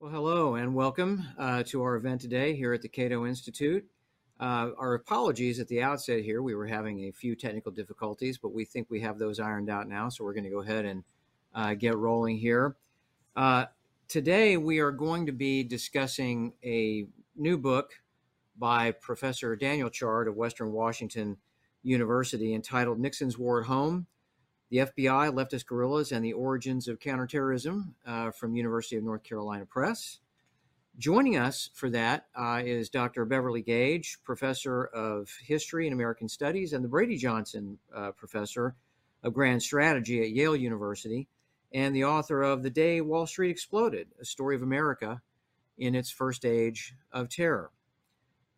Well, hello and welcome uh, to our event today here at the Cato Institute. Uh, our apologies at the outset here. We were having a few technical difficulties, but we think we have those ironed out now. So we're going to go ahead and uh, get rolling here. Uh, today, we are going to be discussing a new book by Professor Daniel Chard of Western Washington University entitled Nixon's War at Home the FBI, leftist guerrillas, and the origins of counterterrorism uh, from University of North Carolina Press. Joining us for that uh, is Dr. Beverly Gage, professor of history and American studies, and the Brady Johnson uh, professor of grand strategy at Yale University, and the author of The Day Wall Street Exploded, a story of America in its first age of terror.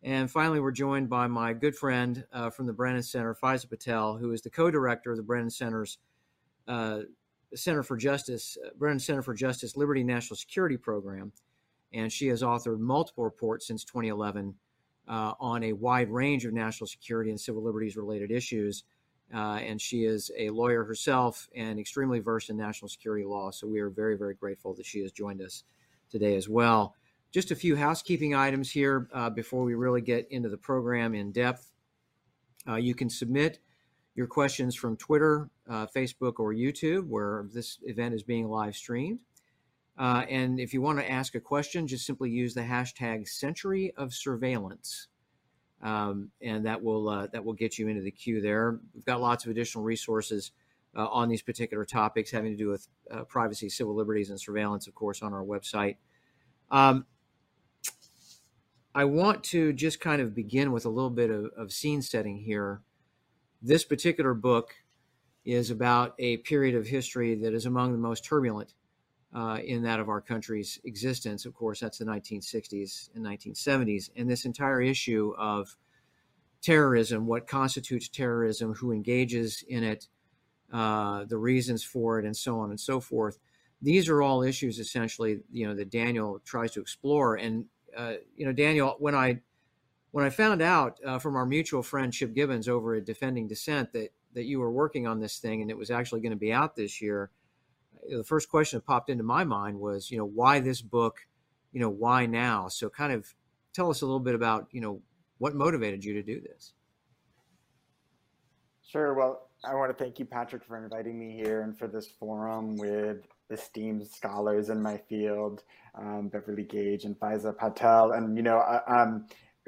And finally, we're joined by my good friend uh, from the Brennan Center, Faiza Patel, who is the co-director of the Brennan Center's Center for Justice, uh, Brennan Center for Justice Liberty National Security Program. And she has authored multiple reports since 2011 uh, on a wide range of national security and civil liberties related issues. Uh, and she is a lawyer herself and extremely versed in national security law. So we are very, very grateful that she has joined us today as well. Just a few housekeeping items here uh, before we really get into the program in depth. Uh, you can submit your questions from Twitter, uh, Facebook, or YouTube, where this event is being live streamed. Uh, and if you want to ask a question, just simply use the hashtag Century of Surveillance, um, and that will uh, that will get you into the queue there. We've got lots of additional resources uh, on these particular topics having to do with privacy, civil liberties, and surveillance, of course, on our website. Um, I want to just kind of begin with a little bit of, of scene setting here. This particular book is about a period of history that is among the most turbulent uh, in that of our country's existence. Of course, that's the 1960s and 1970s. And this entire issue of terrorism, what constitutes terrorism, who engages in it, uh, the reasons for it, and so on and so forth. These are all issues essentially, you know, that Daniel tries to explore. And uh, you know, Daniel, when I when I found out uh, from our mutual friend Chip Gibbons over at Defending Dissent that that you were working on this thing and it was actually going to be out this year, the first question that popped into my mind was, you know, why this book? You know, why now? So, kind of tell us a little bit about, you know, what motivated you to do this. Sure. Well, I want to thank you, Patrick, for inviting me here and for this forum with esteemed scholars in my field, um, Beverly Gage and Faiza Patel, and you know,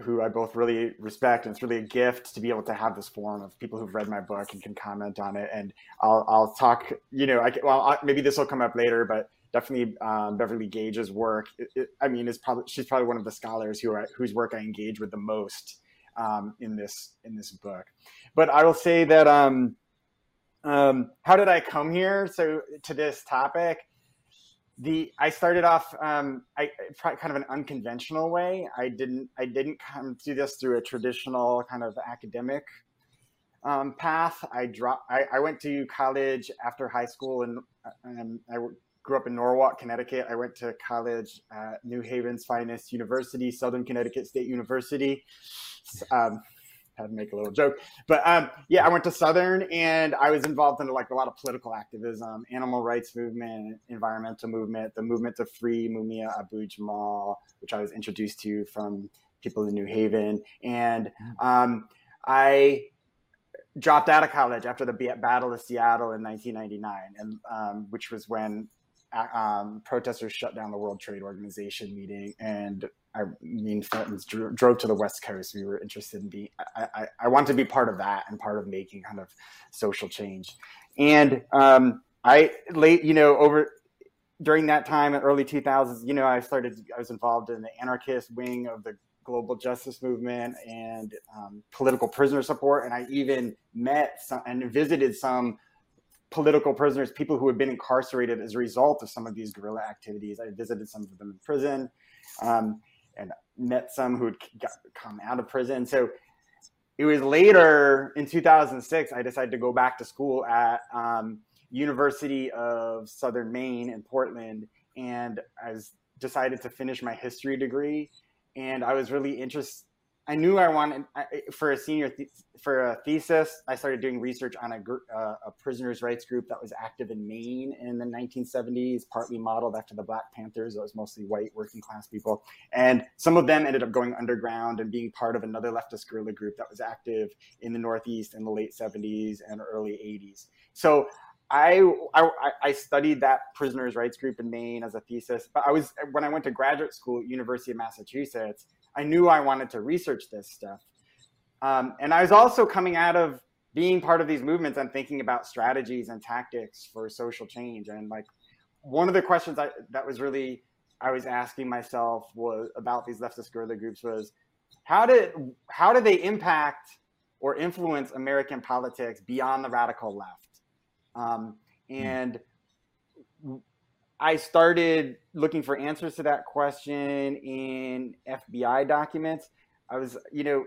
who I both really respect. And it's really a gift to be able to have this forum of people who've read my book and can comment on it. And I'll, I'll talk, you know, I, well, I, maybe this will come up later, but definitely um, Beverly Gage's work. It, it, I mean, is probably she's probably one of the scholars who are, whose work I engage with the most um, in this in this book. But I will say that um, um, how did I come here? So to this topic, the I started off um, I kind of an unconventional way. I didn't I didn't come to this through a traditional kind of academic um, path. I dropped. I, I, went to college after high school, and, and I grew up in Norwalk, Connecticut. I went to college at New Haven's finest university, Southern Connecticut State University. Um, had to make a little joke. But um, yeah, I went to Southern and I was involved in like a lot of political activism, animal rights movement, environmental movement, the movement to free Mumia Abu Jamal, which I was introduced to from people in New Haven. And um, I dropped out of college after the Battle of Seattle in 1999, and um, which was when um, protesters shut down the World Trade Organization meeting and I mean, Fentons drove to the West Coast. We were interested in being, I, I, I want to be part of that and part of making kind of social change. And um, I late, you know, over during that time in early 2000s, you know, I started, I was involved in the anarchist wing of the global justice movement and um, political prisoner support. And I even met some, and visited some political prisoners, people who had been incarcerated as a result of some of these guerrilla activities. I visited some of them in prison. Um, and met some who had come out of prison. So it was later in 2006 I decided to go back to school at um, University of Southern Maine in Portland, and I was decided to finish my history degree. And I was really interested I knew I wanted for a senior th- for a thesis. I started doing research on a, uh, a prisoners' rights group that was active in Maine in the 1970s, partly modeled after the Black Panthers. It was mostly white working class people, and some of them ended up going underground and being part of another leftist guerrilla group that was active in the Northeast in the late 70s and early 80s. So I, I, I studied that prisoners' rights group in Maine as a thesis, but I was when I went to graduate school at University of Massachusetts. I knew I wanted to research this stuff. Um, and I was also coming out of being part of these movements and thinking about strategies and tactics for social change. And like one of the questions I, that was really I was asking myself was about these leftist guerrilla groups was how did how do they impact or influence American politics beyond the radical left? Um, and I started looking for answers to that question in FBI documents. I was, you know,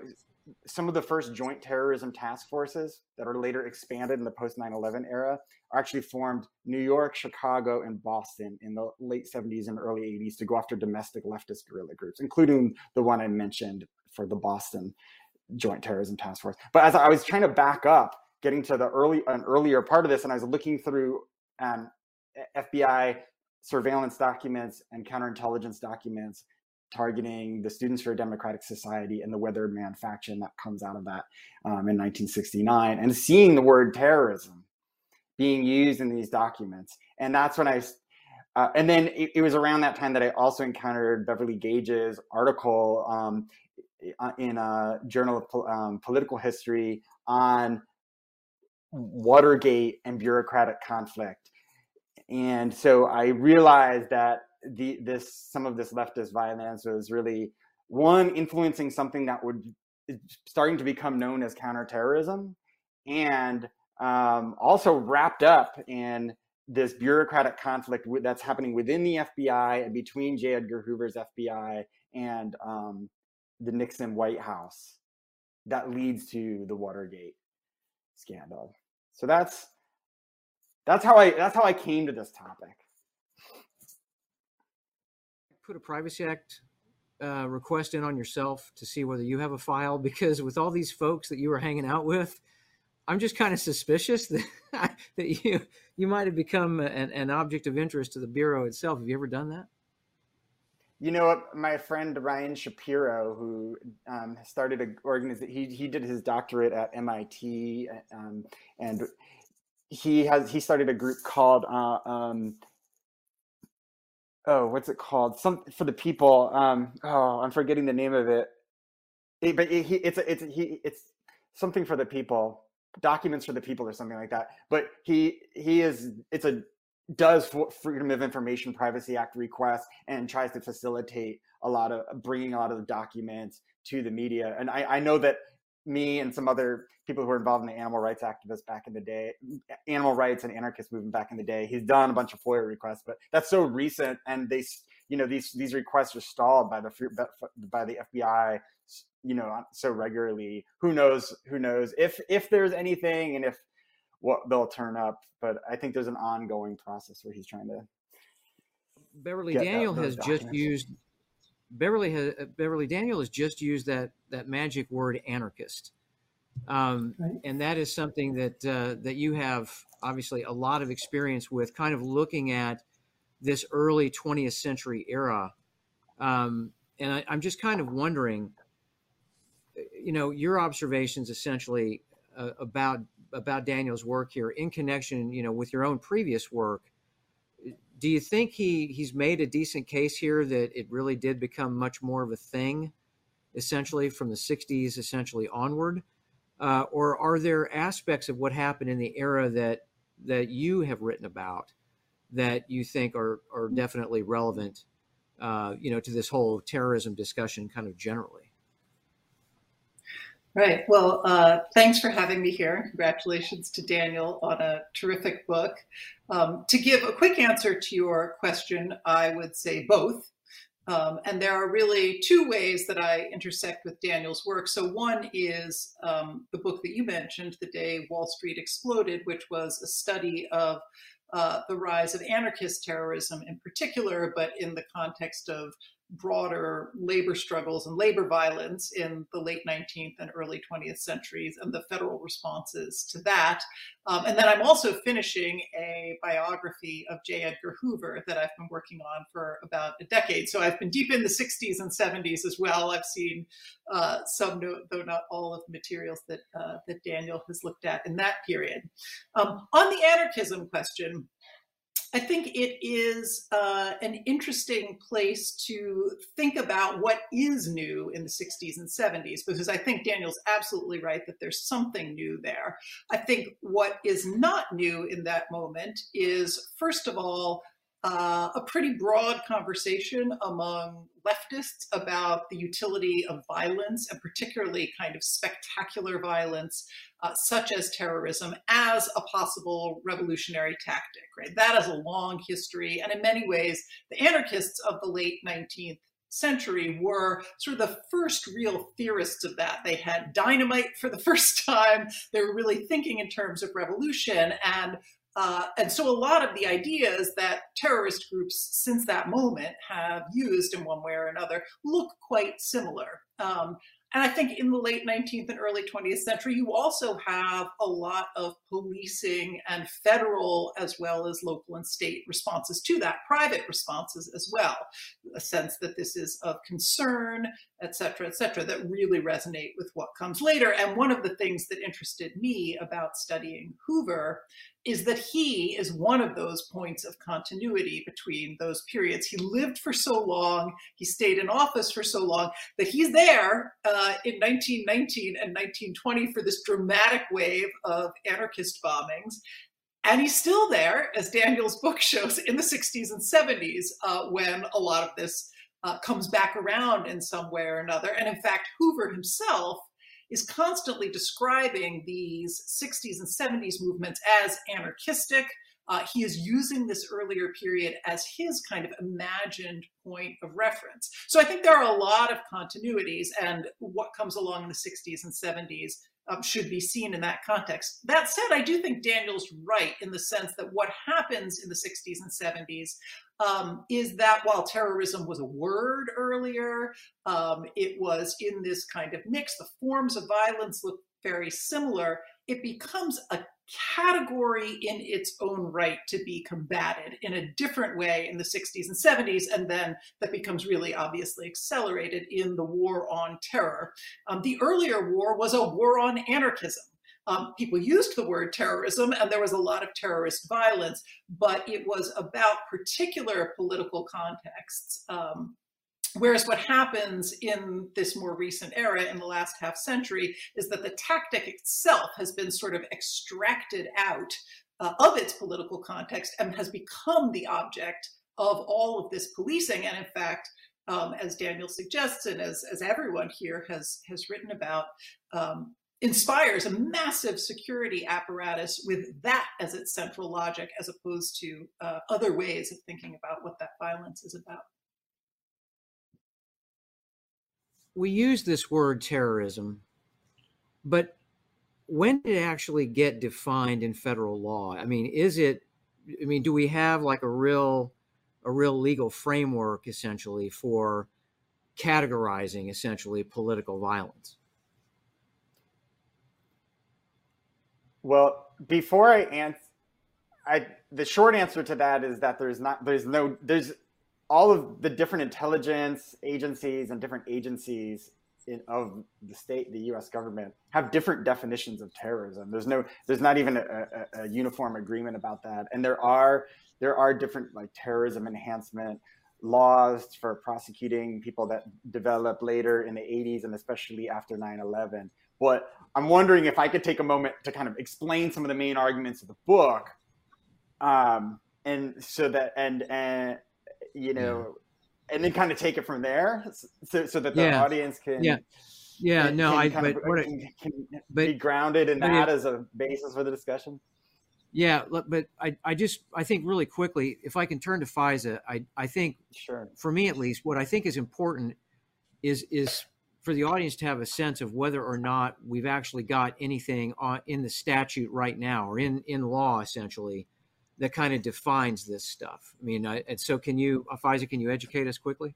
some of the first joint terrorism task forces that are later expanded in the post 9 11 era are actually formed New York, Chicago, and Boston in the late 70s and early 80s to go after domestic leftist guerrilla groups, including the one I mentioned for the Boston Joint Terrorism Task Force. But as I was trying to back up, getting to the early an earlier part of this, and I was looking through um, FBI surveillance documents and counterintelligence documents targeting the Students for a Democratic Society and the Weatherman faction that comes out of that um, in 1969, and seeing the word terrorism being used in these documents. And that's when I, uh, and then it, it, was around that time that I also encountered Beverly Gage's article um, in a journal of um, political history on Watergate and bureaucratic conflict and so I realized that the this some of this leftist violence was really one influencing something that would starting to become known as counterterrorism, and um, also wrapped up in this bureaucratic conflict that's happening within the FBI and between J. Edgar Hoover's FBI and um, the Nixon White House that leads to the Watergate scandal. So that's that's how I that's how I came to this topic. Put a Privacy Act uh, request in on yourself to see whether you have a file because with all these folks that you were hanging out with, I'm just kind of suspicious that that you you might have become an, an object of interest to the bureau itself. Have you ever done that? You know? My friend Ryan Shapiro, who um, started an organization, he he did his doctorate at MIT, um, and he has he started a group called uh, um, oh what's it called? Some for the people um, oh i'm forgetting the name of it, it but it, he, it's it's he it's something for the people documents for the people or something like that. But he he is it's a does freedom of information privacy act requests and tries to facilitate a lot of bringing a lot of the documents to the media. And i i know that me and some other people who were involved in the animal rights activists back in the day, animal rights and anarchist movement back in the day. He's done a bunch of FOIA requests, but that's so recent, and they, you know, these these requests are stalled by the by the FBI, you know, so regularly. Who knows? Who knows if if there's anything and if what they'll turn up. But I think there's an ongoing process where he's trying to. Beverly Daniel has just used Beverly has, uh, Beverly Daniel has just used that that magic word anarchist, um, right. and that is something that uh, that you have obviously a lot of experience with, kind of looking at this early 20th century era. Um, and I, I'm just kind of wondering, you know, your observations essentially uh, about about Daniel's work here in connection, you know, with your own previous work do you think he he's made a decent case here that it really did become much more of a thing essentially from the 60s essentially onward? Uh, or are there aspects of what happened in the era that that you have written about that you think are are definitely relevant uh, you know to this whole terrorism discussion kind of generally Right. Well, uh, thanks for having me here. Congratulations to Daniel on a terrific book. Um, to give a quick answer to your question, I would say both. Um, and there are really two ways that I intersect with Daniel's work. So, one is um, the book that you mentioned, The Day Wall Street Exploded, which was a study of uh, the rise of anarchist terrorism in particular, but in the context of broader labor struggles and labor violence in the late 19th and early 20th centuries and the federal responses to that. Um, and then I'm also finishing a biography of J. Edgar Hoover that I've been working on for about a decade. So I've been deep in the 60s and 70s as well. I've seen uh, some, though not all, of the materials that uh, that Daniel has looked at in that period. Um, on the anarchism question, I think it is uh, an interesting place to think about what is new in the 60s and 70s, because I think Daniel's absolutely right that there's something new there. I think what is not new in that moment is, first of all, uh, a pretty broad conversation among leftists about the utility of violence and particularly kind of spectacular violence uh, such as terrorism as a possible revolutionary tactic right that has a long history and in many ways the anarchists of the late 19th century were sort of the first real theorists of that. They had dynamite for the first time. They were really thinking in terms of revolution. And uh, and so a lot of the ideas that terrorist groups since that moment have used in one way or another look quite similar. Um, and I think in the late 19th and early 20th century, you also have a lot of policing and federal as well as local and state responses to that, private responses as well, a sense that this is of concern, et cetera, et cetera, that really resonate with what comes later. And one of the things that interested me about studying Hoover is that he is one of those points of continuity between those periods. He lived for so long, he stayed in office for so long, that he's there uh, in 1919 and 1920 for this dramatic wave of anarchist bombings. And he's still there, as Daniel's book shows, in the 60s and 70s uh, when a lot of this uh, comes back around in some way or another. And in fact, Hoover himself is constantly describing these 60s and 70s movements as anarchistic. Uh, he is using this earlier period as his kind of imagined point of reference. So I think there are a lot of continuities, and what comes along in the 60s and 70s um, should be seen in that context. That said, I do think Daniel's right in the sense that what happens in the 60s and 70s um, is that while terrorism was a word earlier, um, it was in this kind of mix. The forms of violence look very similar. It becomes a category in its own right to be combated in a different way in the 60s and 70s, and then that becomes really obviously accelerated in the war on terror. Um, the earlier war was a war on anarchism. Um, people used the word terrorism, and there was a lot of terrorist violence, but it was about particular political contexts. Um, Whereas what happens in this more recent era, in the last half century, is that the tactic itself has been sort of extracted out uh, of its political context and has become the object of all of this policing. And in fact, um, as Daniel suggests, and as, as everyone here has has written about, um, inspires a massive security apparatus with that as its central logic, as opposed to uh, other ways of thinking about what that violence is about. We use this word terrorism, but when did it actually get defined in federal law? I mean, is it? I mean, do we have like a real, a real legal framework essentially for categorizing essentially political violence? Well, before I answer, I the short answer to that is that there's not there's no there's all of the different intelligence agencies and different agencies in, of the state, the U.S. government, have different definitions of terrorism. There's no, there's not even a, a, a uniform agreement about that, and there are there are different like terrorism enhancement laws for prosecuting people that developed later in the 80s and especially after 9-11 but i'm wondering if i could take a moment to kind of explain some of the main arguments of the book um, and so that and and you know, yeah. and then kind of take it from there, so so that the yeah. audience can yeah. Yeah, no, I but of, what can, can but, be grounded in that as a basis for the discussion. Yeah, but I, I just I think really quickly, if I can turn to Faiza, I, I think sure for me at least, what I think is important is is for the audience to have a sense of whether or not we've actually got anything on in the statute right now or in in law essentially that kind of defines this stuff. I mean, I, and so can you, uh, can you educate us quickly?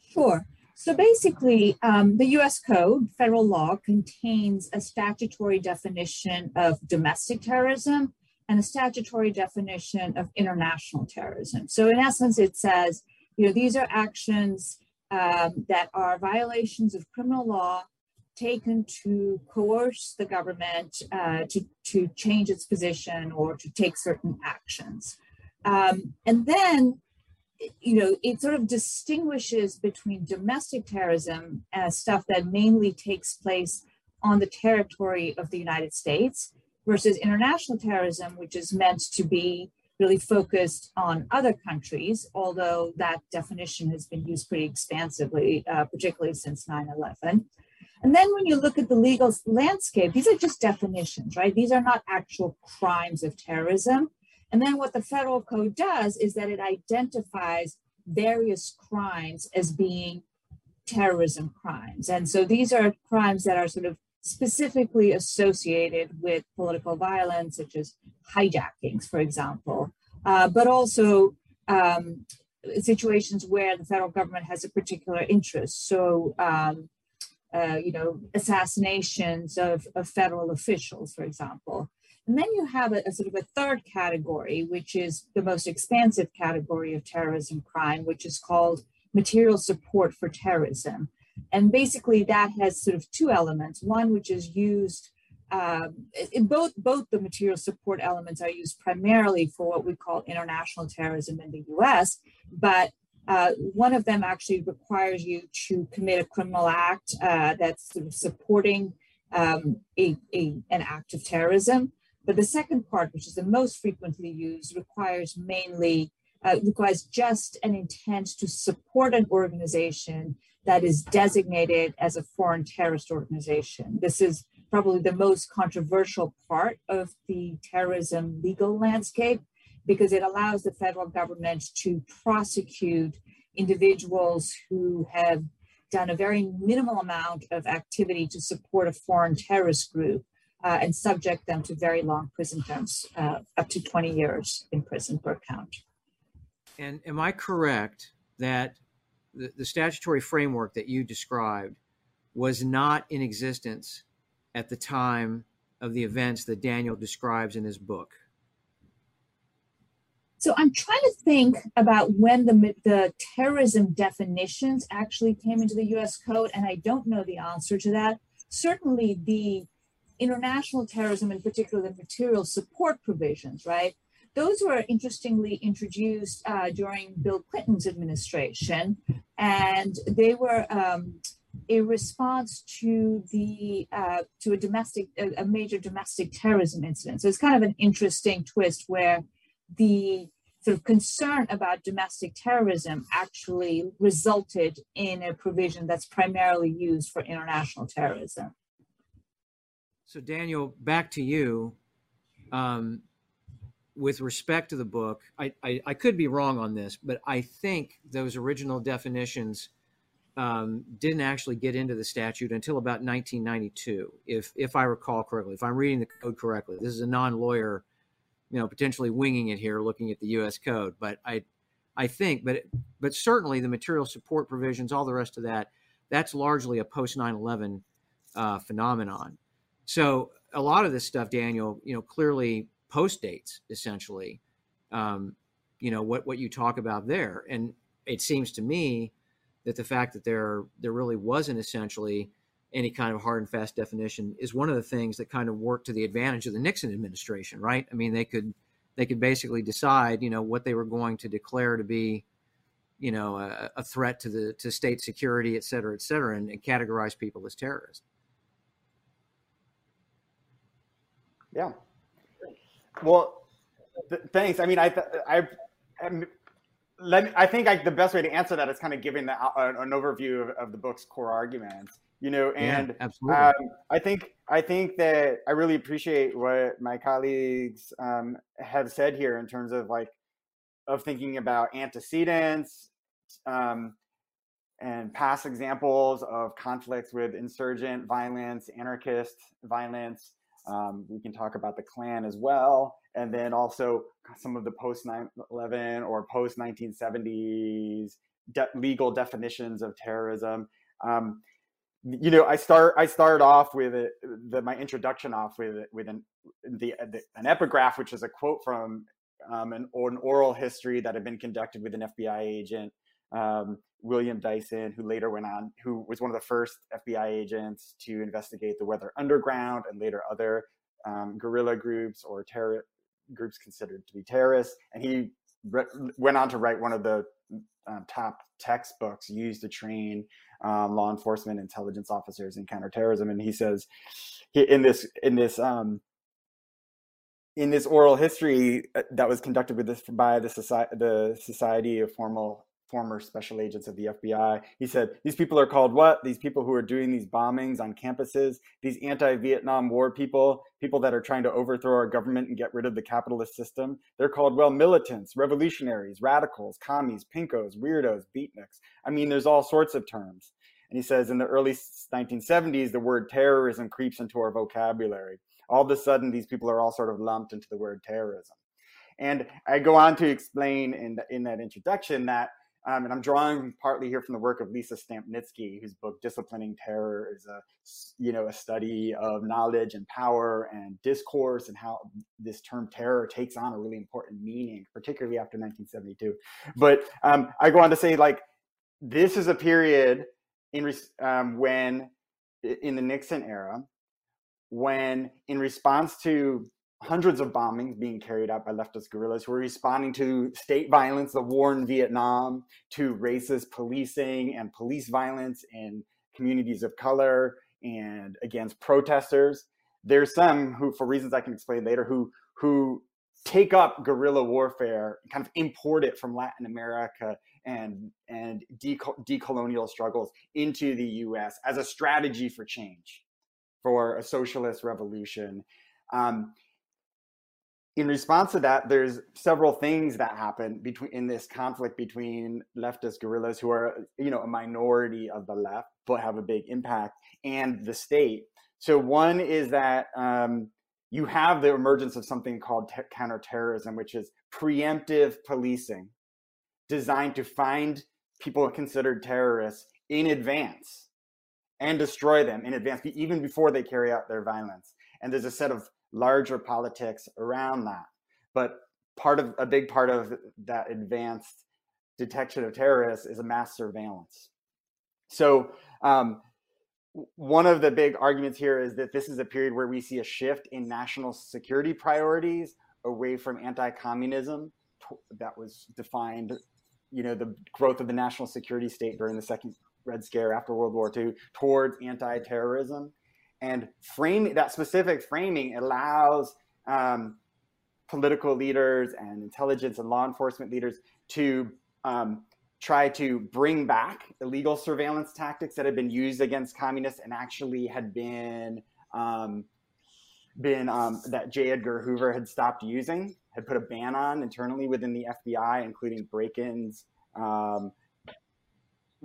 Sure. So basically, um, the US Code, federal law, contains a statutory definition of domestic terrorism and a statutory definition of international terrorism. So, in essence, it says, you know, these are actions um, that are violations of criminal law taken to coerce the government uh, to, to change its position or to take certain actions. Um, and then, you know, it sort of distinguishes between domestic terrorism as stuff that mainly takes place on the territory of the United States versus international terrorism, which is meant to be really focused on other countries, although that definition has been used pretty expansively, uh, particularly since 9 11. And then when you look at the legal landscape, these are just definitions, right? These are not actual crimes of terrorism. And then what the federal code does is that it identifies various crimes as being terrorism crimes. And so these are crimes that are sort of specifically associated with political violence, such as hijackings, for example, uh, but also um, situations where the federal government has a particular interest. So, um, uh, you know, assassinations of, of federal officials, for example. And then you have a, a, sort of a third category, which is the most expansive category of terrorism crime, which is called material support for terrorism. And basically, that has sort of two elements. One, which is used um, both both the material support elements are used primarily for what we call international terrorism in the U.S., but uh, one of them actually requires you to commit a criminal act uh, that's sort of supporting um, a, a, an act of terrorism. But the second part, which is the most frequently used, requires mainly uh, requires just an intent to support an organization that is designated as a foreign terrorist organization. This is probably the most controversial part of the terrorism legal landscape because it allows the federal government to prosecute individuals who have done a very minimal amount of activity to support a foreign terrorist group uh, and subject them to very long prison terms, uh, up to 20 years in prison per count. And am I correct that the, the statutory framework that you described was not in existence at the time of the events that Daniel describes in his book? So I'm trying to think about when the, the terrorism definitions actually came into the US code, and I don't know the answer to that. Certainly, the international terrorism, in particular, the material support provisions, right? those were interestingly introduced uh, during Bill Clinton's administration, and they were um, a response to the uh, to a domestic a, a, major domestic terrorism incident. So it's kind of an interesting twist where the sort of concern about domestic terrorism actually resulted in a provision that's primarily used for international terrorism. So Daniel, back to you. Um, with respect to the book, I, I, I, could be wrong on this, but I think those original definitions um, didn't actually get into the statute until about 1992, if if I recall correctly. If I'm reading the code correctly, this is a non-lawyer, you know, potentially winging it here, looking at the U.S. code, but I I think, but but certainly the material support provisions, all the rest of that, that's largely a post 9/11 uh, phenomenon. So a lot of this stuff, Daniel, you know, clearly post dates essentially um, you know what what you talk about there and it seems to me that the fact that there there really wasn't essentially any kind of hard and fast definition is one of the things that kind of worked to the advantage of the Nixon administration right i mean they could they could basically decide you know what they were going to declare to be you know a, a threat to the to state security et cetera et cetera and, and categorize people as terrorists yeah well, th- thanks. I mean, I, I, I, let me, I think like the best way to answer that is kind of giving the, uh, an overview of, of, the book's core arguments. You know, and yeah, um, I think I think that I really appreciate what my colleagues um, have said here in terms of like of thinking about antecedents um, and past examples of conflicts with insurgent violence, anarchist violence, um, we can talk about the Klan as well, and then also some of the post 9/11 or post 1970s de- legal definitions of terrorism. Um, you know, I start I start off with it, the, my introduction off with with an the, the, an epigraph, which is a quote from um, an, an oral history that had been conducted with an FBI agent, um, William Dyson, who later went on, who was one of the first FBI agents to investigate the Weather Underground and later other um, guerrilla groups or terror groups considered to be terrorists. And he re- went on to write one of the um, top textbooks used to train um, law enforcement intelligence officers in counterterrorism. And he says in this in this um, in this oral history uh, that was conducted with this by the society the Society of Formal former special agents of the FBI. He said, These people are called what? These people who are doing these bombings on campuses, these anti Vietnam War people, people that are trying to overthrow our government and get rid of the capitalist system. They're called, well, militants, revolutionaries, radicals, commies, pinkos, weirdos, beatniks. I mean, there's all sorts of terms. And he says, in the early 1970s, the word terrorism creeps into our vocabulary. All of a sudden, these people are all sort of lumped into the word terrorism. And I go on to explain in, the, in that introduction that um, and I'm drawing partly here from the work of Lisa Stampnitzky, whose book "Disciplining Terror" is a, you know, a study of knowledge and power and discourse and how this term terror takes on a really important meaning, particularly after 1972. But um, I go on to say, like, this is a period in um, when, in the Nixon era, when in response to hundreds of bombings being carried out by leftist guerrillas who are responding to state violence, the war in Vietnam, to racist policing and police violence in communities of color and against protesters. There's some who, for reasons I can explain later, who who take up guerrilla warfare, kind of import it from Latin America and and decolonial struggles into the U.S. as a strategy for change, for a socialist revolution. Um, in response to that, there's several things that happen between in this conflict between leftist guerrillas who are, you know, a minority of the left but have a big impact, and the state. So one is that um, you have the emergence of something called te- counterterrorism, which is preemptive policing, designed to find people considered terrorists in advance and destroy them in advance, even before they carry out their violence. And there's a set of larger politics around that. But part of a big part of that advanced detection of terrorists is a mass surveillance. So um, one of the big arguments here is that this is a period where we see a shift in national security priorities away from anti-communism that was defined you know the growth of the national security state during the second red scare after world war ii towards anti-terrorism and framing that specific framing allows um, political leaders and intelligence and law enforcement leaders to um, try to bring back illegal surveillance tactics that had been used against communists and actually had been um, been um, that J. Edgar Hoover had stopped using, had put a ban on internally within the FBI, including break-ins, um,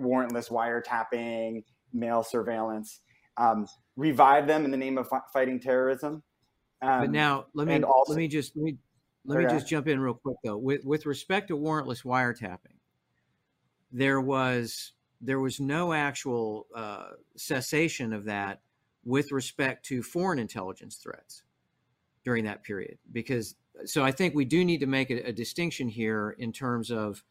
warrantless wiretapping, mail surveillance. Um, revive them in the name of fighting terrorism. Um, but now let me also, let me just let me let me just jump in real quick though. With with respect to warrantless wiretapping, there was there was no actual uh, cessation of that with respect to foreign intelligence threats during that period because so I think we do need to make a, a distinction here in terms of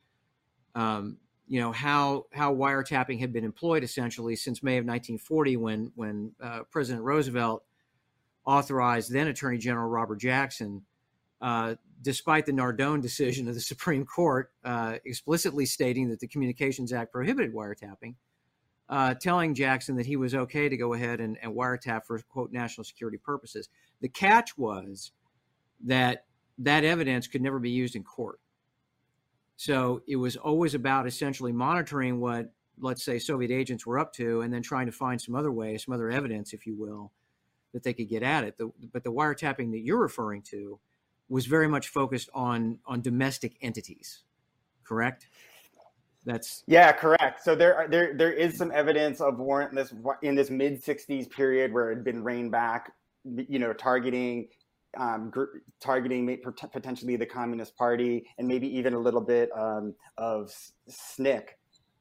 um, you know how how wiretapping had been employed essentially since May of 1940 when when uh, President Roosevelt authorized then Attorney General Robert Jackson, uh, despite the Nardone decision of the Supreme Court uh, explicitly stating that the Communications Act prohibited wiretapping, uh, telling Jackson that he was okay to go ahead and, and wiretap for quote national security purposes. The catch was that that evidence could never be used in court. So it was always about essentially monitoring what, let's say, Soviet agents were up to, and then trying to find some other way, some other evidence, if you will, that they could get at it. The, but the wiretapping that you're referring to was very much focused on on domestic entities, correct? That's yeah, correct. So there are, there there is some evidence of warrantless in this mid '60s period where it had been reined back, you know, targeting um, gr- targeting potentially the Communist Party and maybe even a little bit um, of SNCC,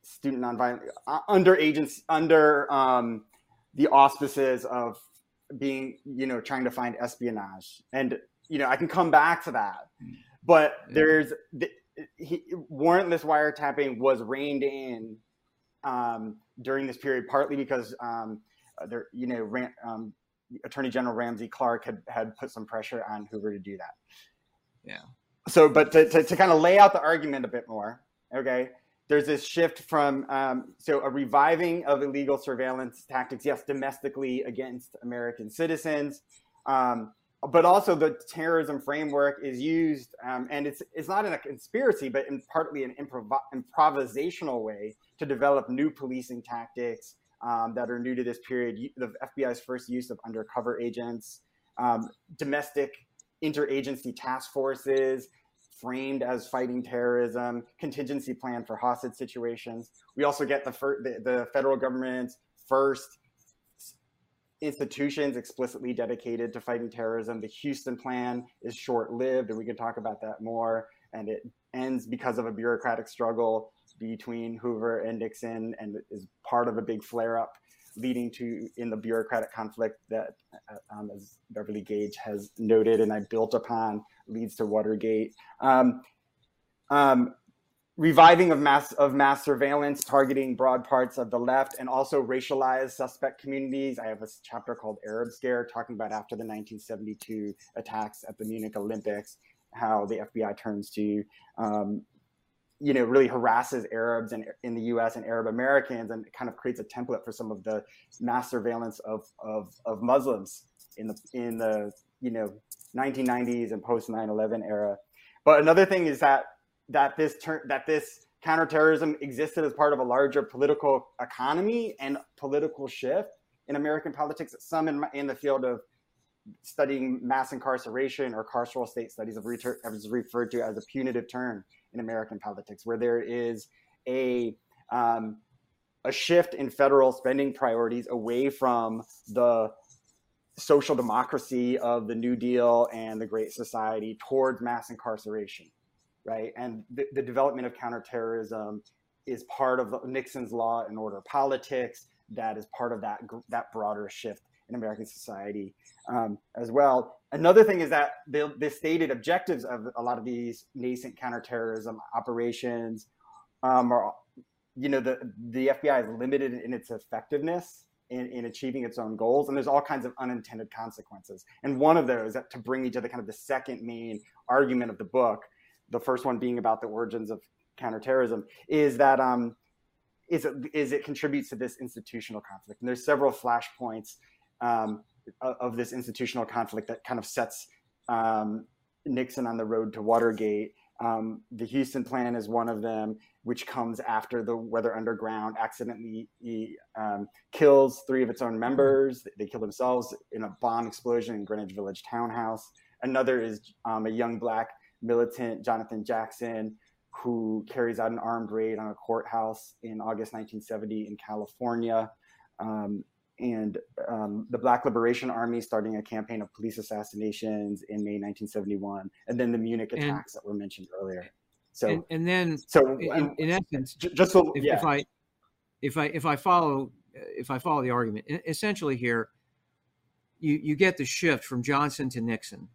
student nonviolent uh, under agency under um, the auspices of being you know trying to find espionage. And you know i can come back to that but there's the, he, warrantless wiretapping was reined in um, during this period partly because um, there you know ran, um, attorney general ramsey clark had had put some pressure on hoover to do that. Yeah. So but to, to, to kind of lay out the argument a bit more okay there's this shift from um, so a reviving of illegal surveillance tactics, yes, domestically against American citizens, um, but also the terrorism framework is used, um, and it's it's not in a conspiracy, but in partly an improv- improvisational way to develop new policing tactics um, that are new to this period. The FBI's first use of undercover agents, um, domestic interagency task forces, framed as fighting terrorism, contingency plan for hostage situations. We also get the, fir- the, the federal government's first institutions explicitly dedicated to fighting terrorism. The Huston Plan is short lived, and we can talk about that more. And it ends because of a bureaucratic struggle between Hoover and Nixon and is part of a big flare up leading to in the bureaucratic conflict that, uh, um, as Beverly Gage has noted and I built upon, leads to Watergate. Um, um, reviving of mass of mass surveillance targeting broad parts of the left and also racialized suspect communities. I have a chapter called Arab Scare talking about after the 1972 attacks at the Munich Olympics, how the FBI turns to um, you know really harasses Arabs in, in the U.S. and Arab Americans, and kind of creates a template for some of the mass surveillance of of, of Muslims in the in the you know 1990s and post 9/11 era. But another thing is that that this turn that this counterterrorism existed as part of a larger political economy and political shift in American politics. Some in, in the field of studying mass incarceration or carceral state studies have referred to as a punitive turn in American politics, where there is a um, a shift in federal spending priorities away from the social democracy of the New Deal and the Great Society towards mass incarceration, right? And the, the development of counterterrorism is part of Nixon's law and order politics. That is part of that that broader shift in American society um, as well. Another thing is that the, the, stated objectives of a lot of these nascent counterterrorism operations um, are, you know, the, the FBI is limited in its effectiveness in, in achieving its own goals. And there's all kinds of unintended consequences. And one of those, to bring me to the kind of the second main argument of the book, the first one being about the origins of counterterrorism, is that um, is it, is it contributes to this institutional conflict. And there's several flashpoints um, of this institutional conflict that kind of sets um, Nixon on the road to Watergate. Um, the Huston Plan is one of them, which comes after the Weather Underground accidentally um, kills three of its own members. They kill themselves in a bomb explosion in Greenwich Village townhouse. Another is um, a young black militant, Jonathan Jackson, who carries out an armed raid on a courthouse in August 1970 in California. And um, the Black Liberation Army starting a campaign of police assassinations in May 1971, and then the Munich attacks and, that were mentioned earlier. So, and, and then, so in, um, in essence, just so, if, yeah. if, I, if I, if I follow, if I follow the argument, essentially here, you you get the shift from Johnson to Nixon,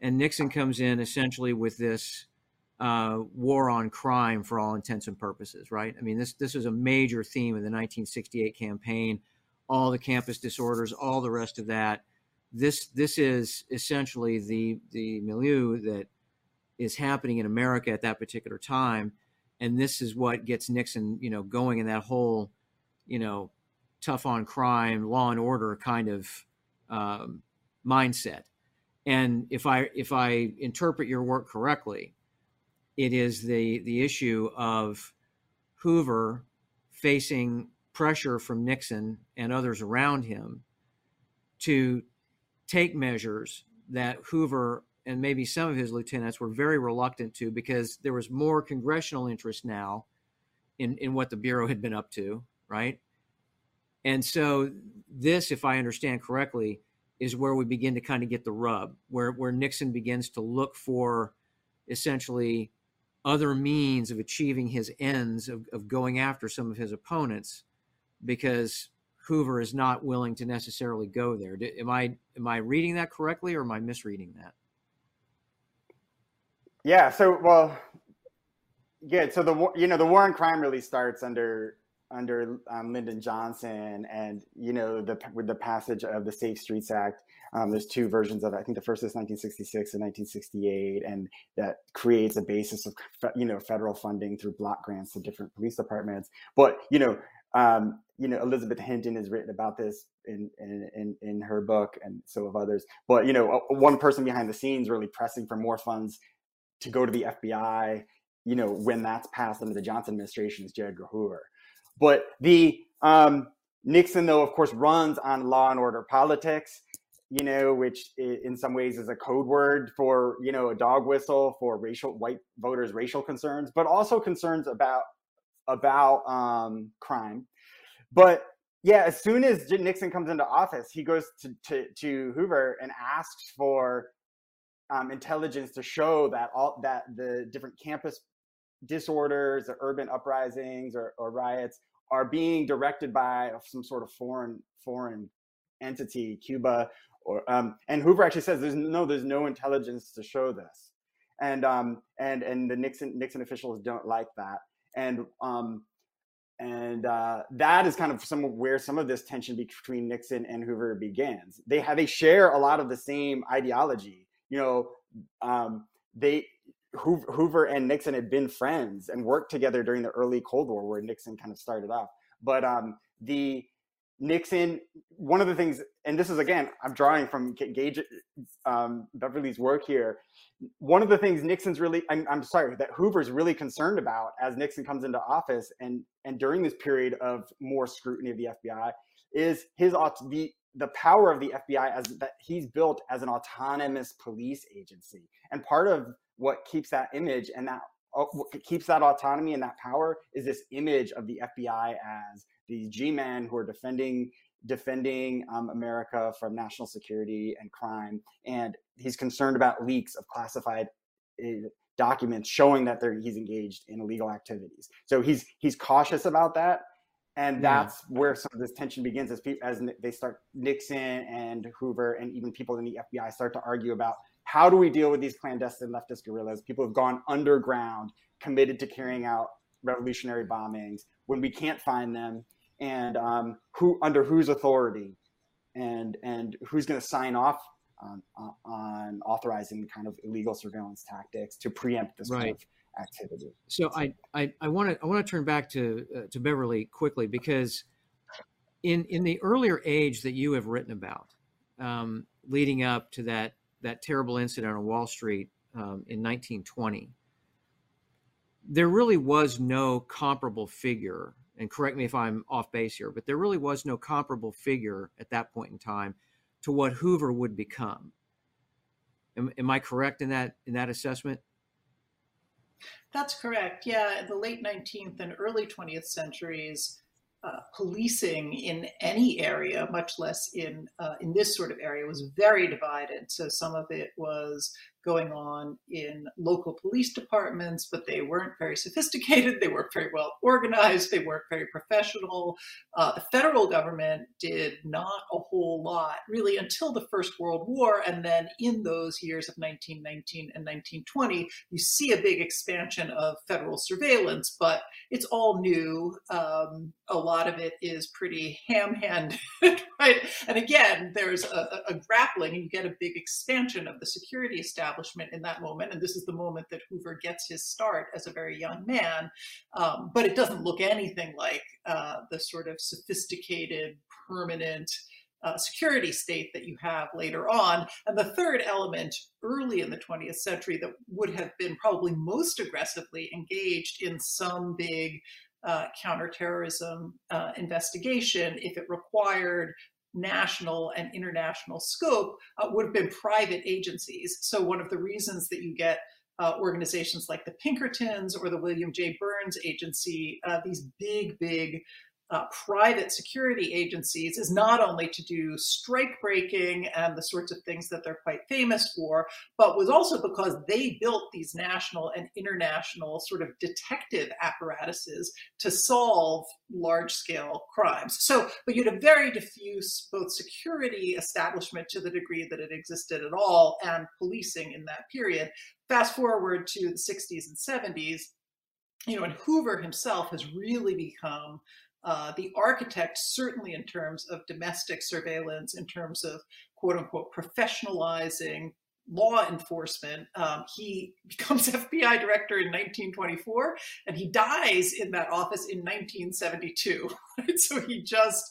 and Nixon comes in essentially with this uh, war on crime for all intents and purposes, right? I mean, this this is a major theme of the 1968 campaign all the campus disorders, all the rest of that. This this is essentially the the milieu that is happening in America at that particular time, and this is what gets Nixon, you know, going in that whole, you know, tough on crime, law and order kind of um, mindset. And if I if I interpret your work correctly, it is the the issue of Hoover facing pressure from Nixon and others around him to take measures that Hoover and maybe some of his lieutenants were very reluctant to because there was more congressional interest now in, in what the Bureau had been up to, right? And so this, if I understand correctly, is where we begin to kind of get the rub, where, where Nixon begins to look for essentially other means of achieving his ends of, of going after some of his opponents because Hoover is not willing to necessarily go there. Am I am I reading that correctly or am I misreading that? Yeah. So well, yeah. So the you know the war on crime really starts under under um, Lyndon Johnson, and you know the with the passage of the Safe Streets Act. Um, there's two versions of it. I think the first is 1966 and 1968, and that creates a basis of you know federal funding through block grants to different police departments. But you know um, you know, Elizabeth Hinton has written about this in, in, in her book, and so have others. But you know, one person behind the scenes really pressing for more funds to go to the FBI. You know, when that's passed under the Johnson administration is J. Edgar Hoover. But the um, Nixon, though, of course, runs on law and order politics. You know, which in some ways is a code word for you know a dog whistle for racial white voters' racial concerns, but also concerns about about um, crime. But yeah, as soon as Nixon comes into office, he goes to, to, to Hoover and asks for um, intelligence to show that all that the different campus disorders, or urban uprisings, or, or riots are being directed by some sort of foreign foreign entity, Cuba, or um, and Hoover actually says there's no there's no intelligence to show this, and um, and and the Nixon Nixon officials don't like that, and um, and uh, that is kind of some where some of this tension between Nixon and Hoover begins. They have they share a lot of the same ideology. You know, um, they Hoover and Nixon had been friends and worked together during the early Cold War, where Nixon kind of started off. But um, the Nixon, one of the things, and this is again, I'm drawing from Gage um, Beverly's work here. One of the things Nixon's really, I'm, I'm sorry, that Hoover's really concerned about as Nixon comes into office and and during this period of more scrutiny of the FBI is his the the power of the FBI as that he's built as an autonomous police agency, and part of what keeps that image and that uh, what keeps that autonomy and that power is this image of the FBI as these G-men who are defending defending um, America from national security and crime, and he's concerned about leaks of classified uh, documents showing that he's engaged in illegal activities. So he's he's cautious about that, and that's yeah. where some of this tension begins as as they start Nixon and Hoover and even people in the FBI start to argue about how do we deal with these clandestine leftist guerrillas, people who've gone underground, committed to carrying out revolutionary bombings when we can't find them and um, who under whose authority and and who's going to sign off on, on authorizing kind of illegal surveillance tactics to preempt this right. kind of activity. So I I want to I want to turn back to uh, to Beverly quickly because in in the earlier age that you have written about, um, leading up to that that terrible incident on Wall Street um, in 1920, there really was no comparable figure and correct me if I'm off base here, but there really was no comparable figure at that point in time to what Hoover would become. Am, am I correct in that in that assessment? That's correct. Yeah, in the late 19th and early 20th centuries, uh, policing in any area, much less in uh, in this sort of area, was very divided. So some of it was going on in local police departments, but they weren't very sophisticated. They weren't very well organized. They weren't very professional. Uh, the federal government did not a whole lot really until the First World War. And then in those years of 1919 and 1920, you see a big expansion of federal surveillance, but it's all new. Um, a lot of it is pretty ham handed, right? And again, there's a, a grappling, and you get a big expansion of the security establishment establishment in that moment. And this is the moment that Hoover gets his start as a very young man. Um, but it doesn't look anything like uh, the sort of sophisticated, permanent, uh, security state that you have later on. And the third element early in the 20th century that would have been probably most aggressively engaged in some big uh, counterterrorism uh, investigation if it required national and international scope uh, would have been private agencies. So, one of the reasons that you get uh, organizations like the Pinkertons or the William J. Burns Agency, uh, these big, big uh, private security agencies is not only to do strike breaking and the sorts of things that they're quite famous for, but was also because they built these national and international sort of detective apparatuses to solve large scale crimes. So, but you had a very diffuse both security establishment to the degree that it existed at all and policing in that period. Fast forward to the 60s and 70s, you know, and Hoover himself has really become uh, the architect, certainly in terms of domestic surveillance, in terms of quote unquote professionalizing law enforcement. Um, he becomes FBI director in 1924 and he dies in that office in 1972. So he just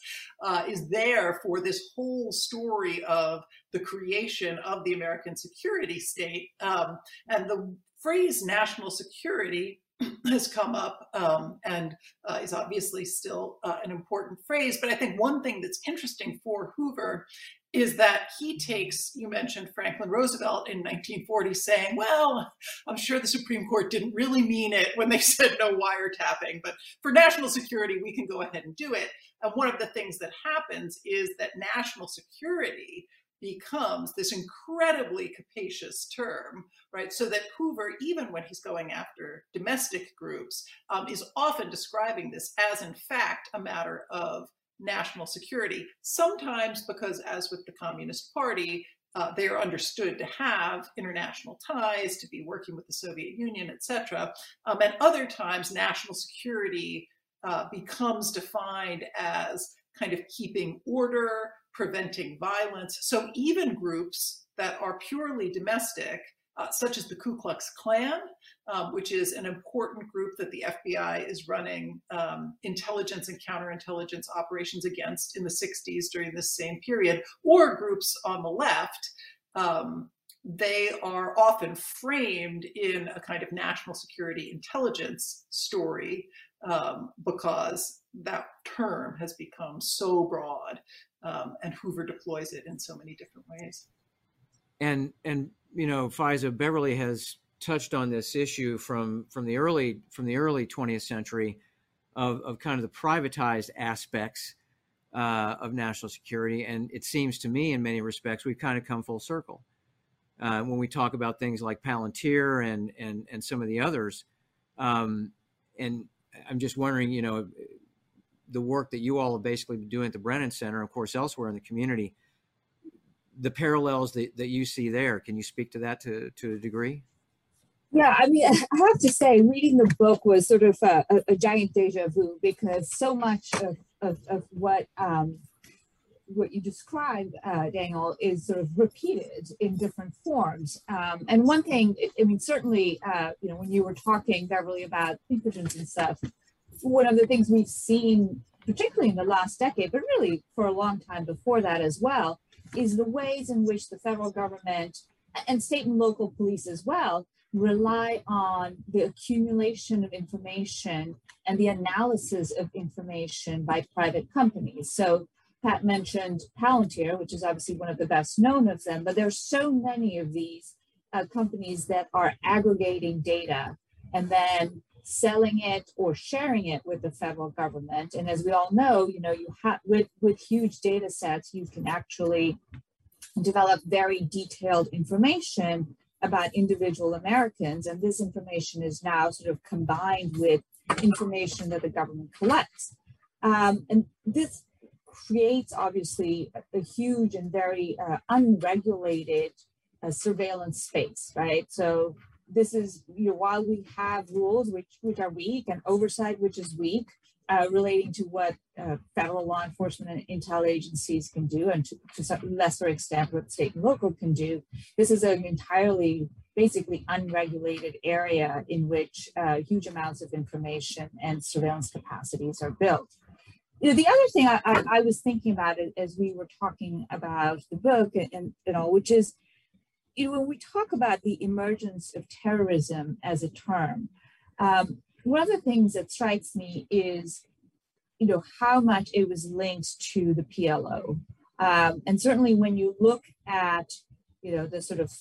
uh, is there for this whole story of the creation of the American security state. Um, and the phrase national security has come up um, and uh, is obviously still uh, an important phrase. But I think one thing that's interesting for Hoover is that he takes, you mentioned Franklin Roosevelt in 1940 saying, well, I'm sure the Supreme Court didn't really mean it when they said no wiretapping, but for national security, we can go ahead and do it. And one of the things that happens is that national security becomes this incredibly capacious term, right? So that Hoover, even when he's going after domestic groups, um, is often describing this as, in fact, a matter of national security. Sometimes because, as with the Communist Party, uh, they are understood to have international ties, to be working with the Soviet Union, etc. Um, and other times, national security uh, becomes defined as kind of keeping order, preventing violence. So even groups that are purely domestic, uh, such as the Ku Klux Klan, um, which is an important group that the FBI is running um, intelligence and counterintelligence operations against in the 60s during this same period, or groups on the left, um, they are often framed in a kind of national security intelligence story um, because that term has become so broad um, and Hoover deploys it in so many different ways. And and you know, Faiza Beverly has touched on this issue from from the early from the early 20th century of, of kind of the privatized aspects uh, of national security, and it seems to me, in many respects, we've kind of come full circle uh, when we talk about things like Palantir and and and some of the others. Um, and I'm just wondering, you know, the work that you all have basically been doing at the Brennan Center, of course, elsewhere in the community, the parallels that, that you see there. Can you speak to that to, to a degree? Yeah, I mean, I have to say, reading the book was sort of a, a, a giant deja vu because so much of, of, of what um, what you described, uh, Daniel, is sort of repeated in different forms. Um, and one thing, I mean, certainly, uh, you know, when you were talking, Beverly, about Pinkertons and stuff, one of the things we've seen, particularly in the last decade, but really for a long time before that as well, is the ways in which the federal government and state and local police as well rely on the accumulation of information and the analysis of information by private companies. So Pat mentioned Palantir, which is obviously one of the best known of them, but there's so many of these uh, companies that are aggregating data and then selling it or sharing it with the federal government. And as we all know, you know, you have with with huge data sets, you can actually develop very detailed information about individual Americans. And this information is now sort of combined with information that the government collects. Um, and this creates obviously a, a huge and very uh, unregulated uh, surveillance space, right? So this is you know while we have rules which which are weak and oversight which is weak uh, relating to what uh, federal law enforcement and intel agencies can do and to, to some lesser extent what state and local can do this is an entirely basically unregulated area in which uh, huge amounts of information and surveillance capacities are built. You know, the other thing I, I, I was thinking about as we were talking about the book and, and you know which is you know, when we talk about the emergence of terrorism as a term, um, one of the things that strikes me is, you know, how much it was linked to the PLO. Um, and certainly when you look at, you know, the sort of